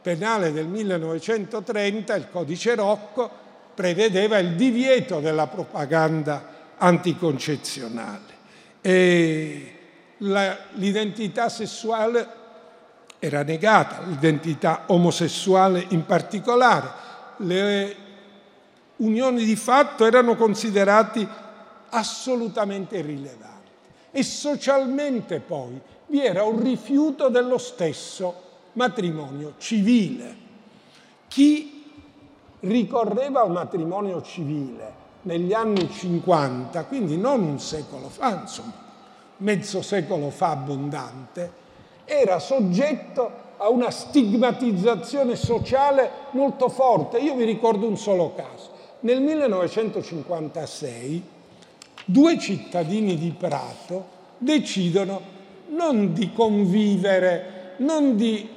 penale del 1930, il codice Rocco, prevedeva il divieto della propaganda anticoncezionale. L'identità sessuale era negata, l'identità omosessuale in particolare. Le unioni di fatto erano considerate assolutamente irrilevanti e socialmente poi vi era un rifiuto dello stesso matrimonio civile. Chi ricorreva al matrimonio civile negli anni 50, quindi non un secolo fa, insomma, mezzo secolo fa abbondante, era soggetto a una stigmatizzazione sociale molto forte. Io vi ricordo un solo caso. Nel 1956 due cittadini di Prato decidono non di convivere, non di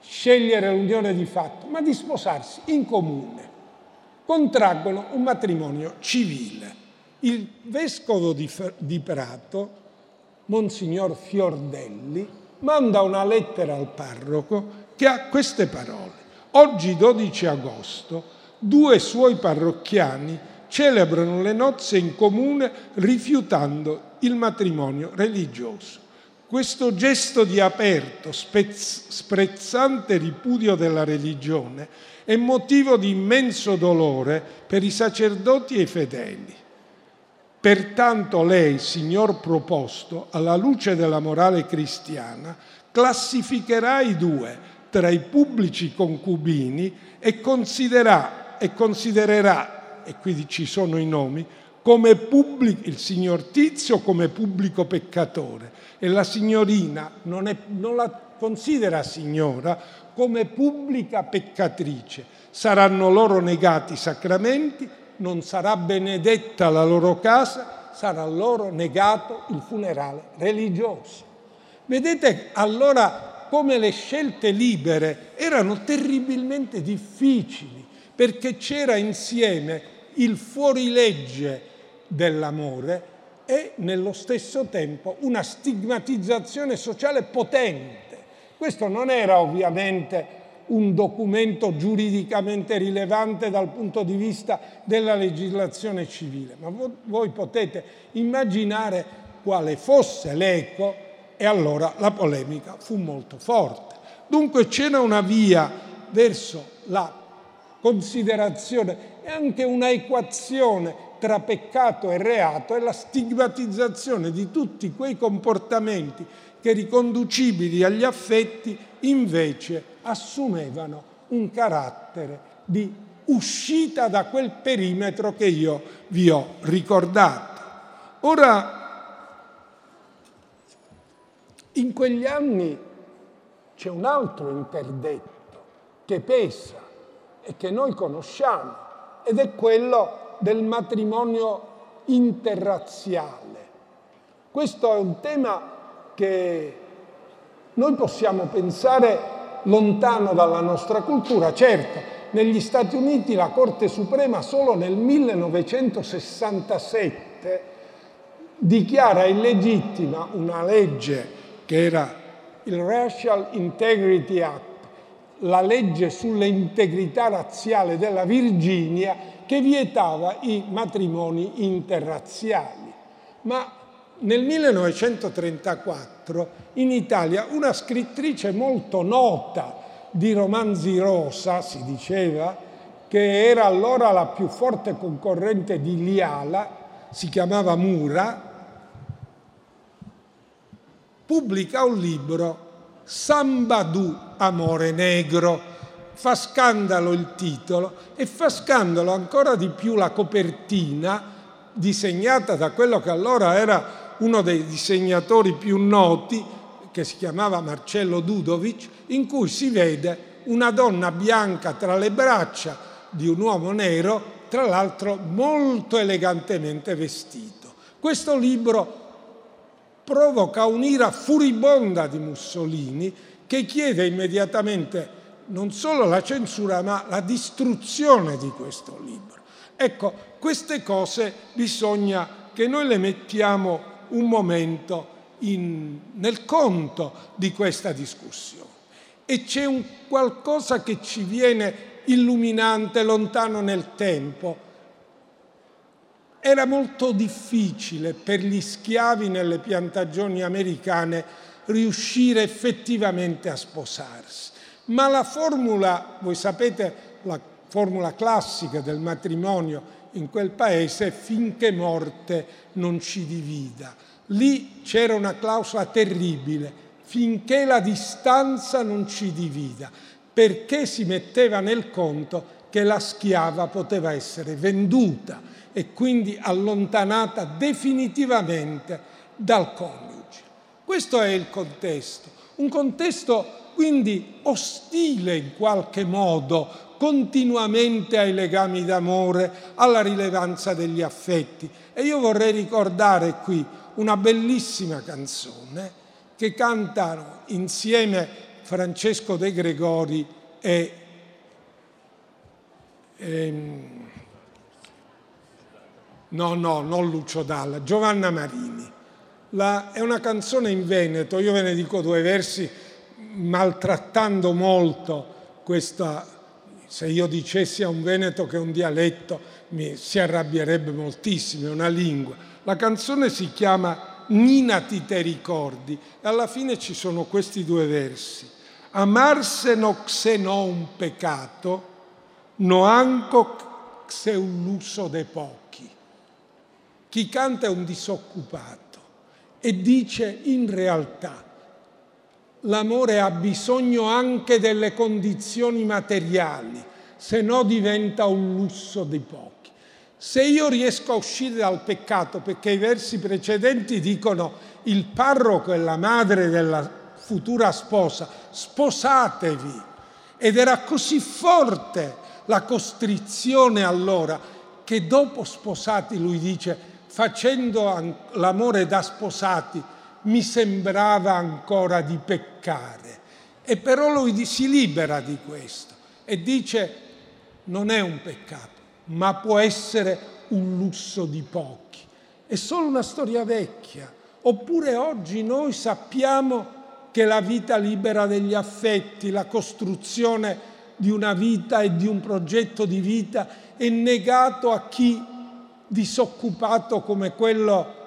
scegliere l'unione di fatto, ma di sposarsi in comune. Contraggono un matrimonio civile. Il vescovo di, di Prato, Monsignor Fiordelli, manda una lettera al parroco che ha queste parole. Oggi 12 agosto due suoi parrocchiani celebrano le nozze in comune rifiutando il matrimonio religioso. Questo gesto di aperto, spezz- sprezzante ripudio della religione è motivo di immenso dolore per i sacerdoti e i fedeli. Pertanto lei, signor proposto, alla luce della morale cristiana, classificherà i due tra i pubblici concubini e, e considererà, e qui ci sono i nomi, pubblico, il signor Tizio come pubblico peccatore e la signorina non, è, non la considera signora come pubblica peccatrice. Saranno loro negati i sacramenti, non sarà benedetta la loro casa, sarà loro negato il funerale religioso. Vedete allora come le scelte libere erano terribilmente difficili, perché c'era insieme il fuorilegge dell'amore e nello stesso tempo una stigmatizzazione sociale potente. Questo non era ovviamente un documento giuridicamente rilevante dal punto di vista della legislazione civile, ma voi potete immaginare quale fosse l'eco e allora la polemica fu molto forte. Dunque c'era una via verso la considerazione e anche una equazione tra peccato e reato è la stigmatizzazione di tutti quei comportamenti che riconducibili agli affetti invece assumevano un carattere di uscita da quel perimetro che io vi ho ricordato. Ora, in quegli anni c'è un altro interdetto che pesa e che noi conosciamo ed è quello del matrimonio interrazziale. Questo è un tema che noi possiamo pensare lontano dalla nostra cultura. Certo, negli Stati Uniti la Corte Suprema solo nel 1967 dichiara illegittima una legge che era il Racial Integrity Act, la legge sull'integrità razziale della Virginia, che vietava i matrimoni interrazziali. Ma nel 1934 in Italia una scrittrice molto nota di romanzi rosa, si diceva, che era allora la più forte concorrente di Liala, si chiamava Mura, pubblica un libro Sambadù, amore negro, fa scandalo il titolo e fa scandalo ancora di più la copertina disegnata da quello che allora era uno dei disegnatori più noti, che si chiamava Marcello Dudovic, in cui si vede una donna bianca tra le braccia di un uomo nero, tra l'altro molto elegantemente vestito. Questo libro provoca un'ira furibonda di Mussolini che chiede immediatamente non solo la censura, ma la distruzione di questo libro. Ecco, queste cose bisogna che noi le mettiamo un momento in, nel conto di questa discussione. E c'è un qualcosa che ci viene illuminante, lontano nel tempo. Era molto difficile per gli schiavi nelle piantagioni americane riuscire effettivamente a sposarsi. Ma la formula, voi sapete, la formula classica del matrimonio in quel paese è finché morte non ci divida. Lì c'era una clausola terribile, finché la distanza non ci divida, perché si metteva nel conto che la schiava poteva essere venduta e quindi allontanata definitivamente dal coniuge. Questo è il contesto, un contesto quindi ostile in qualche modo continuamente ai legami d'amore, alla rilevanza degli affetti. E io vorrei ricordare qui una bellissima canzone che cantano insieme Francesco De Gregori e, e ehm, no, no, non Lucio Dalla, Giovanna Marini. La, è una canzone in Veneto, io ve ne dico due versi maltrattando molto questa se io dicessi a un veneto che è un dialetto mi si arrabbierebbe moltissimo, è una lingua. La canzone si chiama Nina ti te ricordi e alla fine ci sono questi due versi. Amarseno no un peccato, no anco xe un lusso de pochi. Chi canta è un disoccupato e dice in realtà l'amore ha bisogno anche delle condizioni materiali, se no diventa un lusso di pochi. Se io riesco a uscire dal peccato, perché i versi precedenti dicono il parroco e la madre della futura sposa, sposatevi. Ed era così forte la costrizione allora che dopo sposati lui dice facendo l'amore da sposati mi sembrava ancora di peccare. E però lui si libera di questo e dice non è un peccato, ma può essere un lusso di pochi. È solo una storia vecchia. Oppure oggi noi sappiamo che la vita libera degli affetti, la costruzione di una vita e di un progetto di vita è negato a chi disoccupato come quello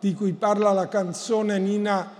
di cui parla la canzone Nina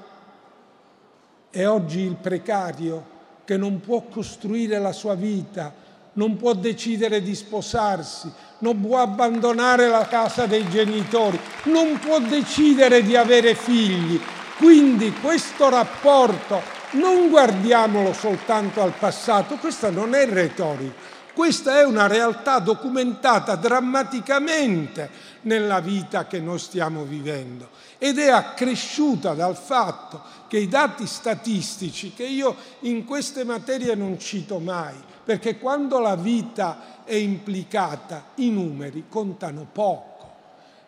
è oggi il precario che non può costruire la sua vita, non può decidere di sposarsi, non può abbandonare la casa dei genitori, non può decidere di avere figli. Quindi questo rapporto non guardiamolo soltanto al passato, questa non è retorica, questa è una realtà documentata drammaticamente nella vita che noi stiamo vivendo ed è accresciuta dal fatto che i dati statistici, che io in queste materie non cito mai, perché quando la vita è implicata i numeri contano poco.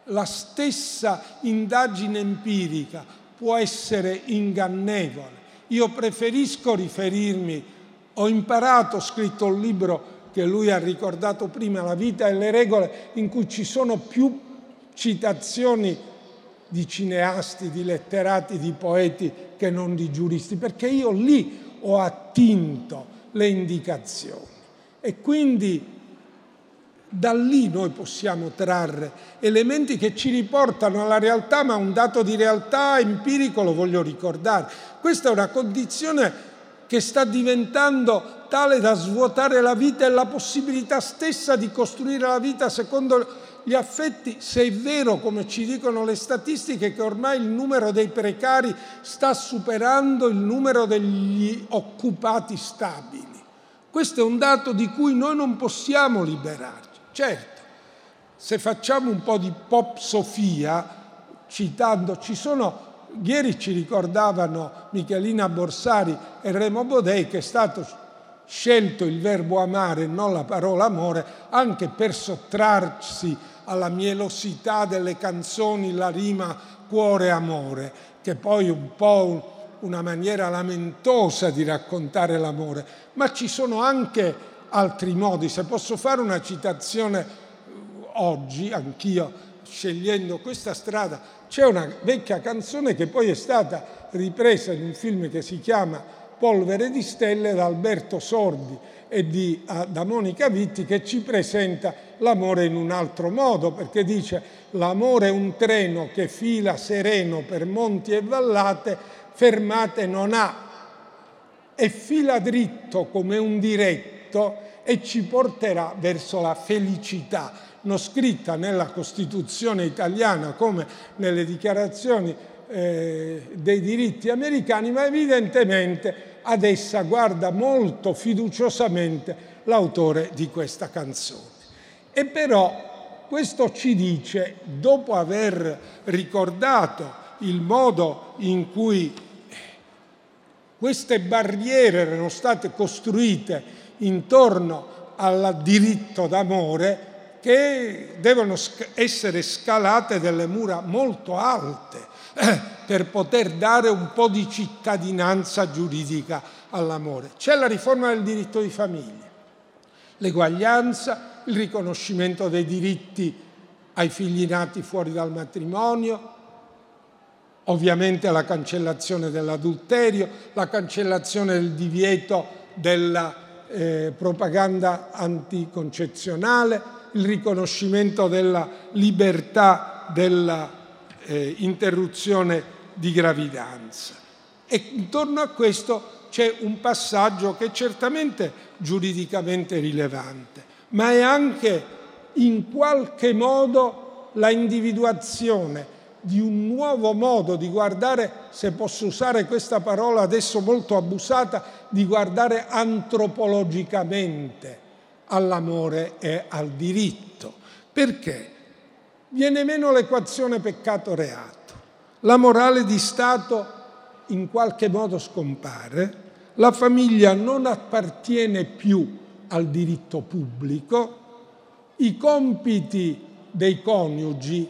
La stessa indagine empirica può essere ingannevole. Io preferisco riferirmi, ho imparato, ho scritto un libro che lui ha ricordato prima, la vita e le regole, in cui ci sono più citazioni di cineasti, di letterati, di poeti che non di giuristi, perché io lì ho attinto le indicazioni. E quindi da lì noi possiamo trarre elementi che ci riportano alla realtà, ma un dato di realtà empirico lo voglio ricordare. Questa è una condizione che sta diventando tale da svuotare la vita e la possibilità stessa di costruire la vita secondo gli affetti, se è vero, come ci dicono le statistiche, che ormai il numero dei precari sta superando il numero degli occupati stabili. Questo è un dato di cui noi non possiamo liberarci. Certo, se facciamo un po' di pop sofia, citando, ci sono Ieri ci ricordavano Michelina Borsari e Remo Bodei che è stato scelto il verbo amare e non la parola amore anche per sottrarsi alla mielosità delle canzoni, la rima cuore amore, che poi è un po' una maniera lamentosa di raccontare l'amore, ma ci sono anche altri modi. Se posso fare una citazione oggi, anch'io scegliendo questa strada, c'è una vecchia canzone che poi è stata ripresa in un film che si chiama Polvere di stelle da Alberto Sordi e di, uh, da Monica Vitti che ci presenta l'amore in un altro modo perché dice l'amore è un treno che fila sereno per monti e vallate, fermate non ha. E fila dritto come un diretto e ci porterà verso la felicità non scritta nella Costituzione italiana come nelle dichiarazioni eh, dei diritti americani, ma evidentemente ad essa guarda molto fiduciosamente l'autore di questa canzone. E però questo ci dice, dopo aver ricordato il modo in cui queste barriere erano state costruite intorno al diritto d'amore, che devono essere scalate delle mura molto alte eh, per poter dare un po' di cittadinanza giuridica all'amore. C'è la riforma del diritto di famiglia, l'eguaglianza, il riconoscimento dei diritti ai figli nati fuori dal matrimonio, ovviamente la cancellazione dell'adulterio, la cancellazione del divieto della eh, propaganda anticoncezionale, il riconoscimento della libertà dell'interruzione eh, di gravidanza. E intorno a questo c'è un passaggio che è certamente giuridicamente rilevante, ma è anche in qualche modo la individuazione di un nuovo modo di guardare, se posso usare questa parola adesso molto abusata, di guardare antropologicamente all'amore e al diritto. Perché? Viene meno l'equazione peccato-reato. La morale di Stato in qualche modo scompare, la famiglia non appartiene più al diritto pubblico, i compiti dei coniugi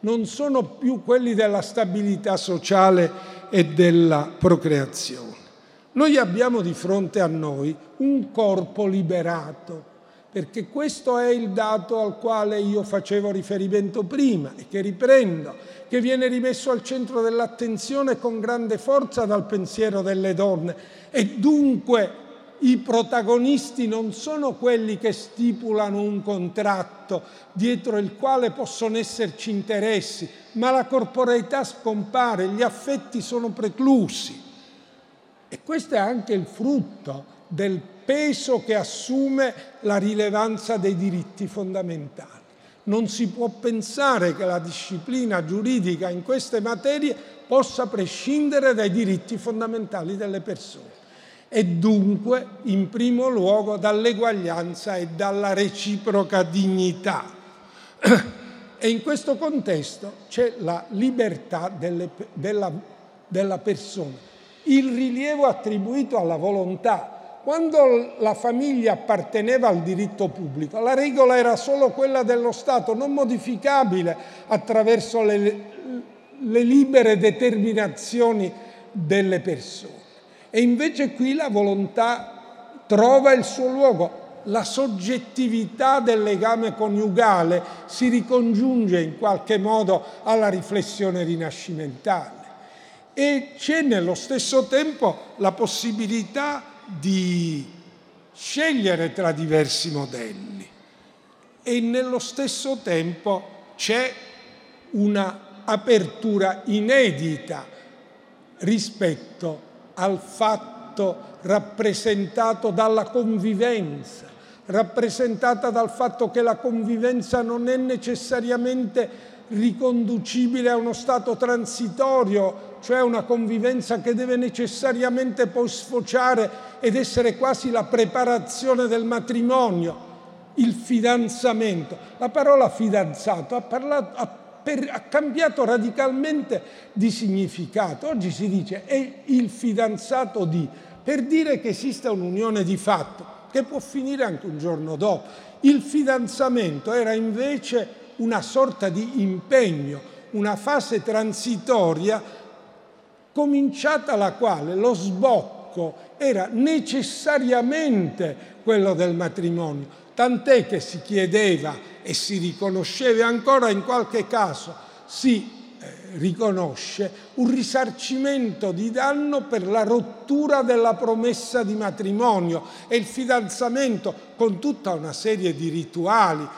non sono più quelli della stabilità sociale e della procreazione. Noi abbiamo di fronte a noi un corpo liberato, perché questo è il dato al quale io facevo riferimento prima e che riprendo, che viene rimesso al centro dell'attenzione con grande forza dal pensiero delle donne e dunque i protagonisti non sono quelli che stipulano un contratto dietro il quale possono esserci interessi, ma la corporeità scompare, gli affetti sono preclusi. E questo è anche il frutto del peso che assume la rilevanza dei diritti fondamentali. Non si può pensare che la disciplina giuridica in queste materie possa prescindere dai diritti fondamentali delle persone e dunque in primo luogo dall'eguaglianza e dalla reciproca dignità. E in questo contesto c'è la libertà delle, della, della persona, il rilievo attribuito alla volontà. Quando la famiglia apparteneva al diritto pubblico, la regola era solo quella dello Stato, non modificabile attraverso le, le libere determinazioni delle persone. E invece qui la volontà trova il suo luogo, la soggettività del legame coniugale si ricongiunge in qualche modo alla riflessione rinascimentale e c'è nello stesso tempo la possibilità di scegliere tra diversi modelli. E nello stesso tempo c'è un'apertura inedita rispetto al fatto rappresentato dalla convivenza, rappresentata dal fatto che la convivenza non è necessariamente riconducibile a uno stato transitorio, cioè una convivenza che deve necessariamente poi sfociare ed essere quasi la preparazione del matrimonio, il fidanzamento. La parola fidanzato ha, parlato, ha per, ha cambiato radicalmente di significato. Oggi si dice è il fidanzato di, per dire che esiste un'unione di fatto, che può finire anche un giorno dopo. Il fidanzamento era invece una sorta di impegno, una fase transitoria cominciata la quale lo sbocco era necessariamente quello del matrimonio, tant'è che si chiedeva e si riconosceva ancora in qualche caso si eh, riconosce un risarcimento di danno per la rottura della promessa di matrimonio e il fidanzamento con tutta una serie di rituali,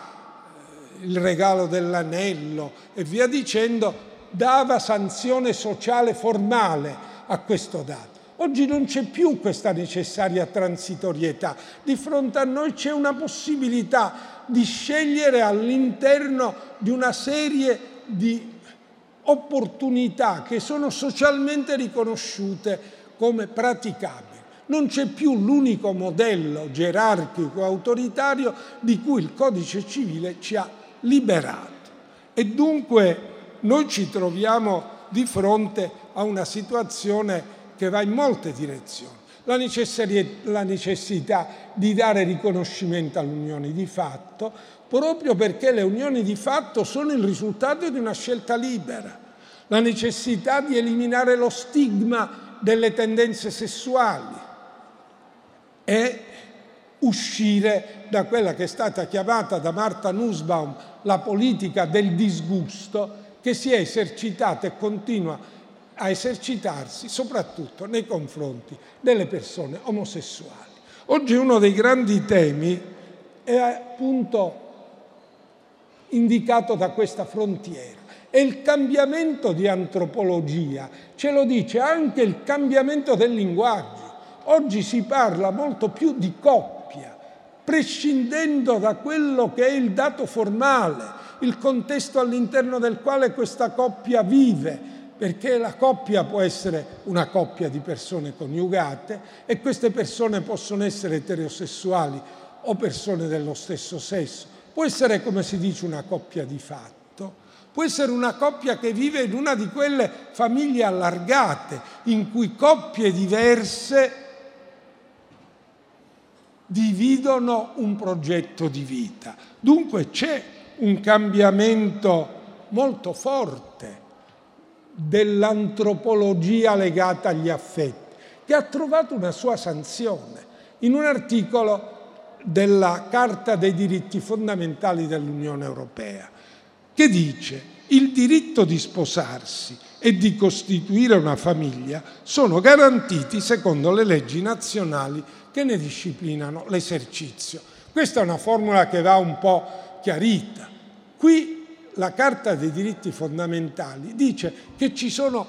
il regalo dell'anello e via dicendo, dava sanzione sociale formale a questo dato. Oggi non c'è più questa necessaria transitorietà, di fronte a noi c'è una possibilità di scegliere all'interno di una serie di opportunità che sono socialmente riconosciute come praticabili. Non c'è più l'unico modello gerarchico autoritario di cui il codice civile ci ha liberato. E dunque noi ci troviamo di fronte a una situazione che va in molte direzioni la, la necessità di dare riconoscimento alle unioni di fatto, proprio perché le unioni di fatto sono il risultato di una scelta libera, la necessità di eliminare lo stigma delle tendenze sessuali e uscire da quella che è stata chiamata da Marta Nussbaum la politica del disgusto che si è esercitata e continua a esercitarsi soprattutto nei confronti delle persone omosessuali. Oggi uno dei grandi temi è appunto indicato da questa frontiera. È il cambiamento di antropologia, ce lo dice anche il cambiamento del linguaggio. Oggi si parla molto più di coppia, prescindendo da quello che è il dato formale, il contesto all'interno del quale questa coppia vive, perché la coppia può essere una coppia di persone coniugate e queste persone possono essere eterosessuali o persone dello stesso sesso, può essere come si dice una coppia di fatto, può essere una coppia che vive in una di quelle famiglie allargate in cui coppie diverse dividono un progetto di vita. Dunque c'è un cambiamento molto forte dell'antropologia legata agli affetti, che ha trovato una sua sanzione in un articolo della Carta dei diritti fondamentali dell'Unione Europea, che dice il diritto di sposarsi e di costituire una famiglia sono garantiti secondo le leggi nazionali che ne disciplinano l'esercizio. Questa è una formula che va un po' chiarita. Qui la Carta dei diritti fondamentali dice che ci sono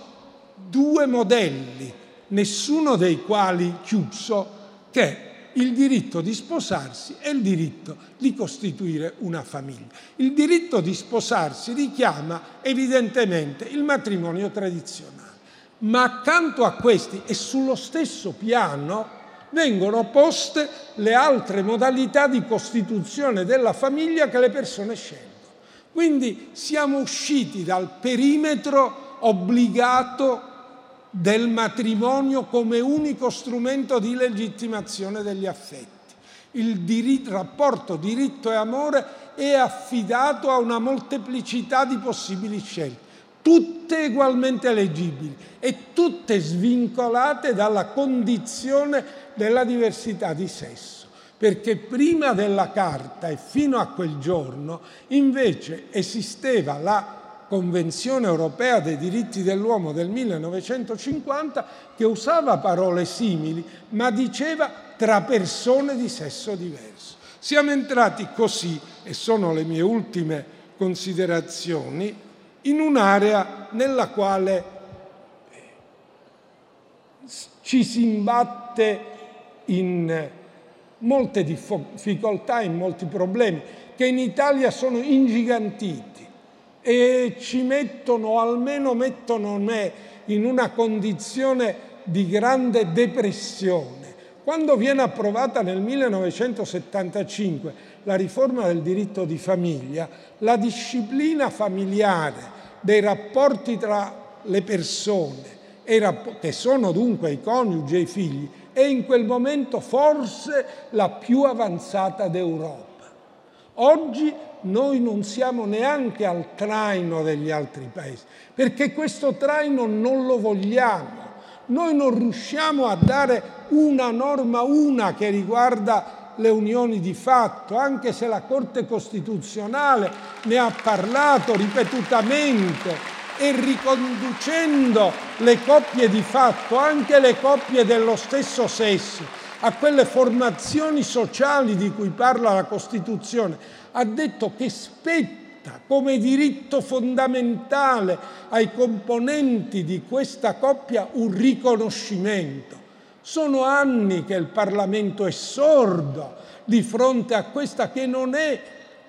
due modelli, nessuno dei quali chiuso, che è il diritto di sposarsi e il diritto di costituire una famiglia. Il diritto di sposarsi richiama evidentemente il matrimonio tradizionale, ma accanto a questi e sullo stesso piano vengono poste le altre modalità di costituzione della famiglia che le persone scelgono. Quindi siamo usciti dal perimetro obbligato del matrimonio come unico strumento di legittimazione degli affetti. Il diritto, rapporto diritto e amore è affidato a una molteplicità di possibili scelte, tutte ugualmente leggibili e tutte svincolate dalla condizione della diversità di sesso perché prima della carta e fino a quel giorno invece esisteva la Convenzione europea dei diritti dell'uomo del 1950 che usava parole simili ma diceva tra persone di sesso diverso. Siamo entrati così, e sono le mie ultime considerazioni, in un'area nella quale ci si imbatte in molte difficoltà e molti problemi che in Italia sono ingigantiti e ci mettono, almeno mettono me, in una condizione di grande depressione. Quando viene approvata nel 1975 la riforma del diritto di famiglia, la disciplina familiare dei rapporti tra le persone, che sono dunque i coniugi e i figli, è in quel momento forse la più avanzata d'Europa. Oggi noi non siamo neanche al traino degli altri paesi, perché questo traino non lo vogliamo. Noi non riusciamo a dare una norma una che riguarda le unioni di fatto, anche se la Corte Costituzionale ne ha parlato ripetutamente e riconducendo le coppie di fatto, anche le coppie dello stesso sesso, a quelle formazioni sociali di cui parla la Costituzione, ha detto che spetta come diritto fondamentale ai componenti di questa coppia un riconoscimento. Sono anni che il Parlamento è sordo di fronte a questa che non è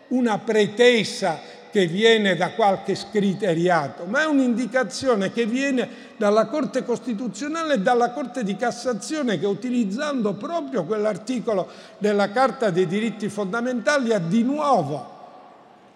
una pretesa che viene da qualche scriteriato, ma è un'indicazione che viene dalla Corte Costituzionale e dalla Corte di Cassazione che utilizzando proprio quell'articolo della Carta dei diritti fondamentali ha di nuovo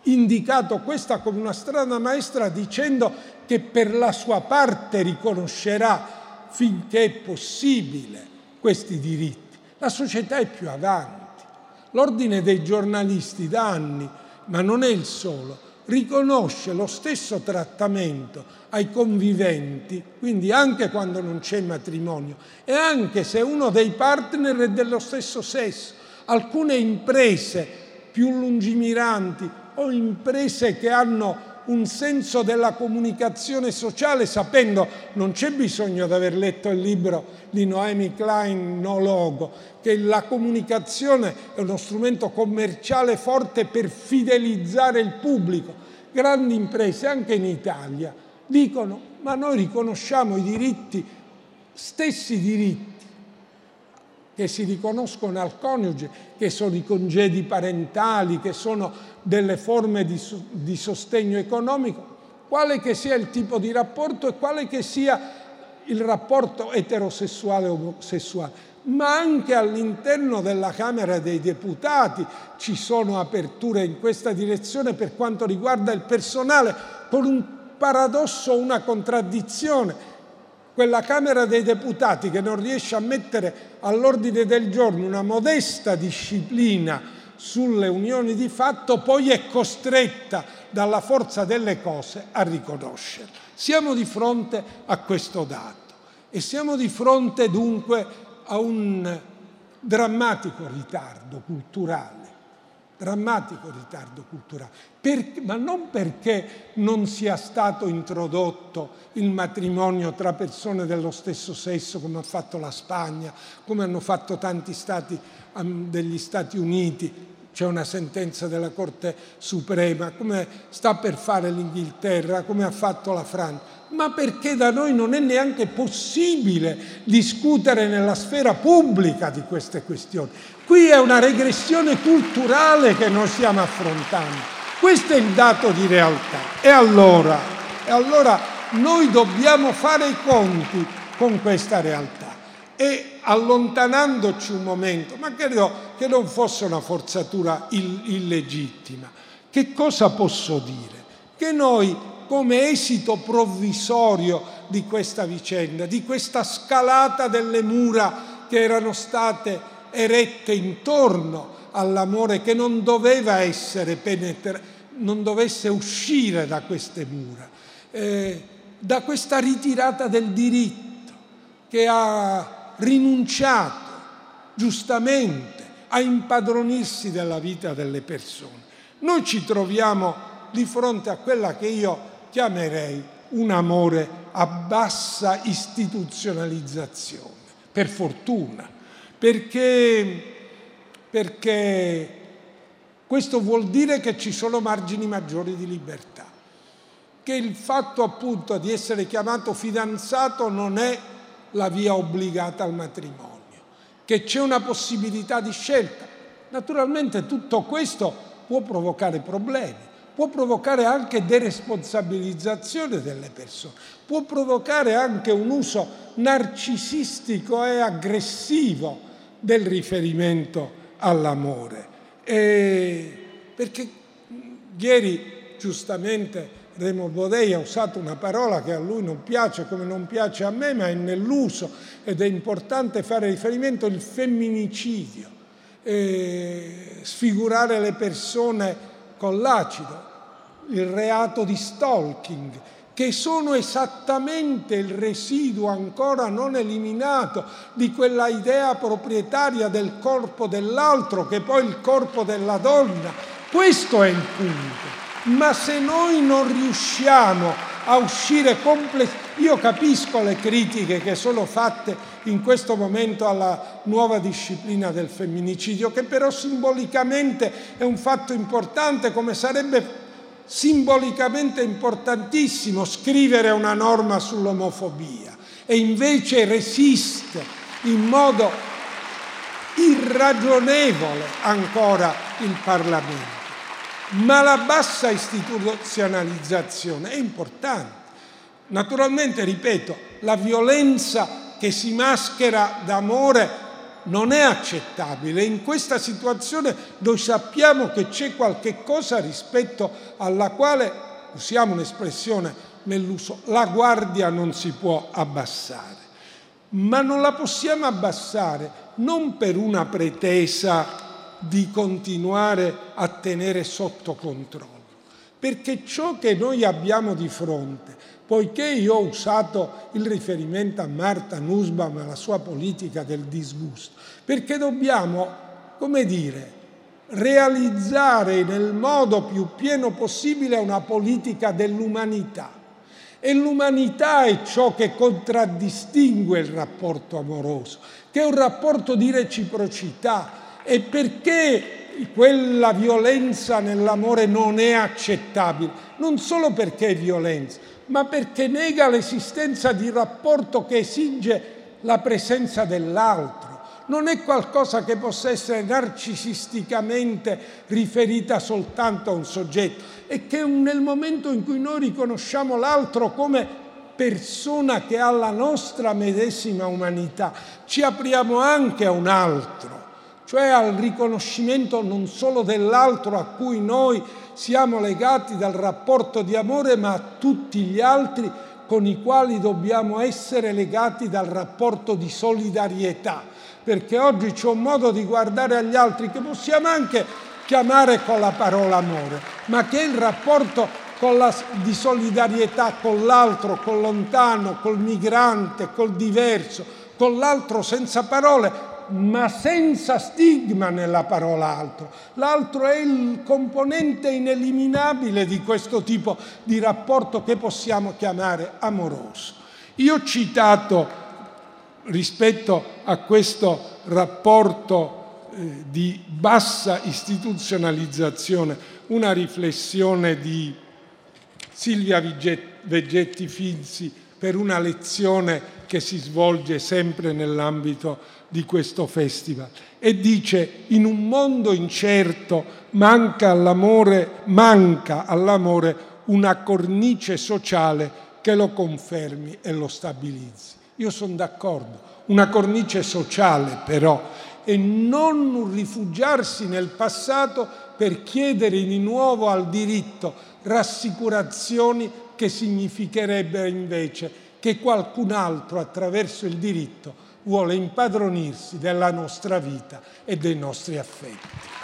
indicato questa come una strada maestra dicendo che per la sua parte riconoscerà finché è possibile questi diritti. La società è più avanti. L'ordine dei giornalisti da anni, ma non è il solo, riconosce lo stesso trattamento ai conviventi, quindi anche quando non c'è matrimonio e anche se uno dei partner è dello stesso sesso. Alcune imprese più lungimiranti o imprese che hanno un senso della comunicazione sociale sapendo non c'è bisogno di aver letto il libro di Noemi Klein No Logo, che la comunicazione è uno strumento commerciale forte per fidelizzare il pubblico. Grandi imprese, anche in Italia, dicono ma noi riconosciamo i diritti, stessi diritti che si riconoscono al coniuge, che sono i congedi parentali, che sono delle forme di, di sostegno economico, quale che sia il tipo di rapporto e quale che sia il rapporto eterosessuale o omosessuale, ma anche all'interno della Camera dei Deputati ci sono aperture in questa direzione per quanto riguarda il personale, con un paradosso, una contraddizione quella Camera dei Deputati che non riesce a mettere all'ordine del giorno una modesta disciplina sulle unioni di fatto, poi è costretta dalla forza delle cose a riconoscere. Siamo di fronte a questo dato e siamo di fronte dunque a un drammatico ritardo culturale drammatico ritardo culturale, per, ma non perché non sia stato introdotto il matrimonio tra persone dello stesso sesso come ha fatto la Spagna, come hanno fatto tanti stati degli Stati Uniti, c'è una sentenza della Corte Suprema, come sta per fare l'Inghilterra, come ha fatto la Francia, ma perché da noi non è neanche possibile discutere nella sfera pubblica di queste questioni. Qui è una regressione culturale che noi stiamo affrontando. Questo è il dato di realtà. E allora, e allora noi dobbiamo fare i conti con questa realtà e allontanandoci un momento, ma credo che non fosse una forzatura illegittima, che cosa posso dire? Che noi come esito provvisorio di questa vicenda, di questa scalata delle mura che erano state erette intorno all'amore che non doveva essere penetrato, non dovesse uscire da queste mura, eh, da questa ritirata del diritto che ha rinunciato giustamente a impadronirsi della vita delle persone. Noi ci troviamo di fronte a quella che io chiamerei un amore a bassa istituzionalizzazione, per fortuna, perché, perché questo vuol dire che ci sono margini maggiori di libertà, che il fatto appunto di essere chiamato fidanzato non è la via obbligata al matrimonio, che c'è una possibilità di scelta. Naturalmente tutto questo può provocare problemi, può provocare anche deresponsabilizzazione delle persone, può provocare anche un uso narcisistico e aggressivo del riferimento all'amore. E perché ieri giustamente Remo Bodei ha usato una parola che a lui non piace come non piace a me, ma è nell'uso ed è importante fare riferimento al femminicidio, e sfigurare le persone con l'acido, il reato di stalking, che sono esattamente il residuo ancora non eliminato di quella idea proprietaria del corpo dell'altro, che poi il corpo della donna. Questo è il punto. Ma se noi non riusciamo a uscire completamente... Io capisco le critiche che sono fatte in questo momento alla nuova disciplina del femminicidio, che però simbolicamente è un fatto importante, come sarebbe simbolicamente importantissimo scrivere una norma sull'omofobia e invece resiste in modo irragionevole ancora il Parlamento. Ma la bassa istituzionalizzazione è importante. Naturalmente, ripeto, la violenza che si maschera d'amore non è accettabile. In questa situazione noi sappiamo che c'è qualche cosa rispetto alla quale, usiamo un'espressione nell'uso, la guardia non si può abbassare. Ma non la possiamo abbassare non per una pretesa di continuare a tenere sotto controllo, perché ciò che noi abbiamo di fronte poiché io ho usato il riferimento a Marta Nussbaum e alla sua politica del disgusto, perché dobbiamo, come dire, realizzare nel modo più pieno possibile una politica dell'umanità. E l'umanità è ciò che contraddistingue il rapporto amoroso, che è un rapporto di reciprocità. E perché quella violenza nell'amore non è accettabile? Non solo perché è violenza, ma perché nega l'esistenza di rapporto che esige la presenza dell'altro. Non è qualcosa che possa essere narcisisticamente riferita soltanto a un soggetto, è che nel momento in cui noi riconosciamo l'altro come persona che ha la nostra medesima umanità, ci apriamo anche a un altro, cioè al riconoscimento non solo dell'altro a cui noi siamo legati dal rapporto di amore, ma a tutti gli altri con i quali dobbiamo essere legati dal rapporto di solidarietà. Perché oggi c'è un modo di guardare agli altri che possiamo anche chiamare con la parola amore, ma che è il rapporto la, di solidarietà con l'altro, col lontano, col migrante, col diverso, con l'altro senza parole, ma senza stigma nella parola altro. L'altro è il componente ineliminabile di questo tipo di rapporto che possiamo chiamare amoroso. Io ho citato rispetto a questo rapporto eh, di bassa istituzionalizzazione, una riflessione di Silvia Veggetti Finzi per una lezione che si svolge sempre nell'ambito di questo festival e dice in un mondo incerto manca all'amore, manca all'amore una cornice sociale che lo confermi e lo stabilizzi. Io sono d'accordo, una cornice sociale però e non rifugiarsi nel passato per chiedere di nuovo al diritto rassicurazioni che significherebbero invece che qualcun altro attraverso il diritto vuole impadronirsi della nostra vita e dei nostri affetti.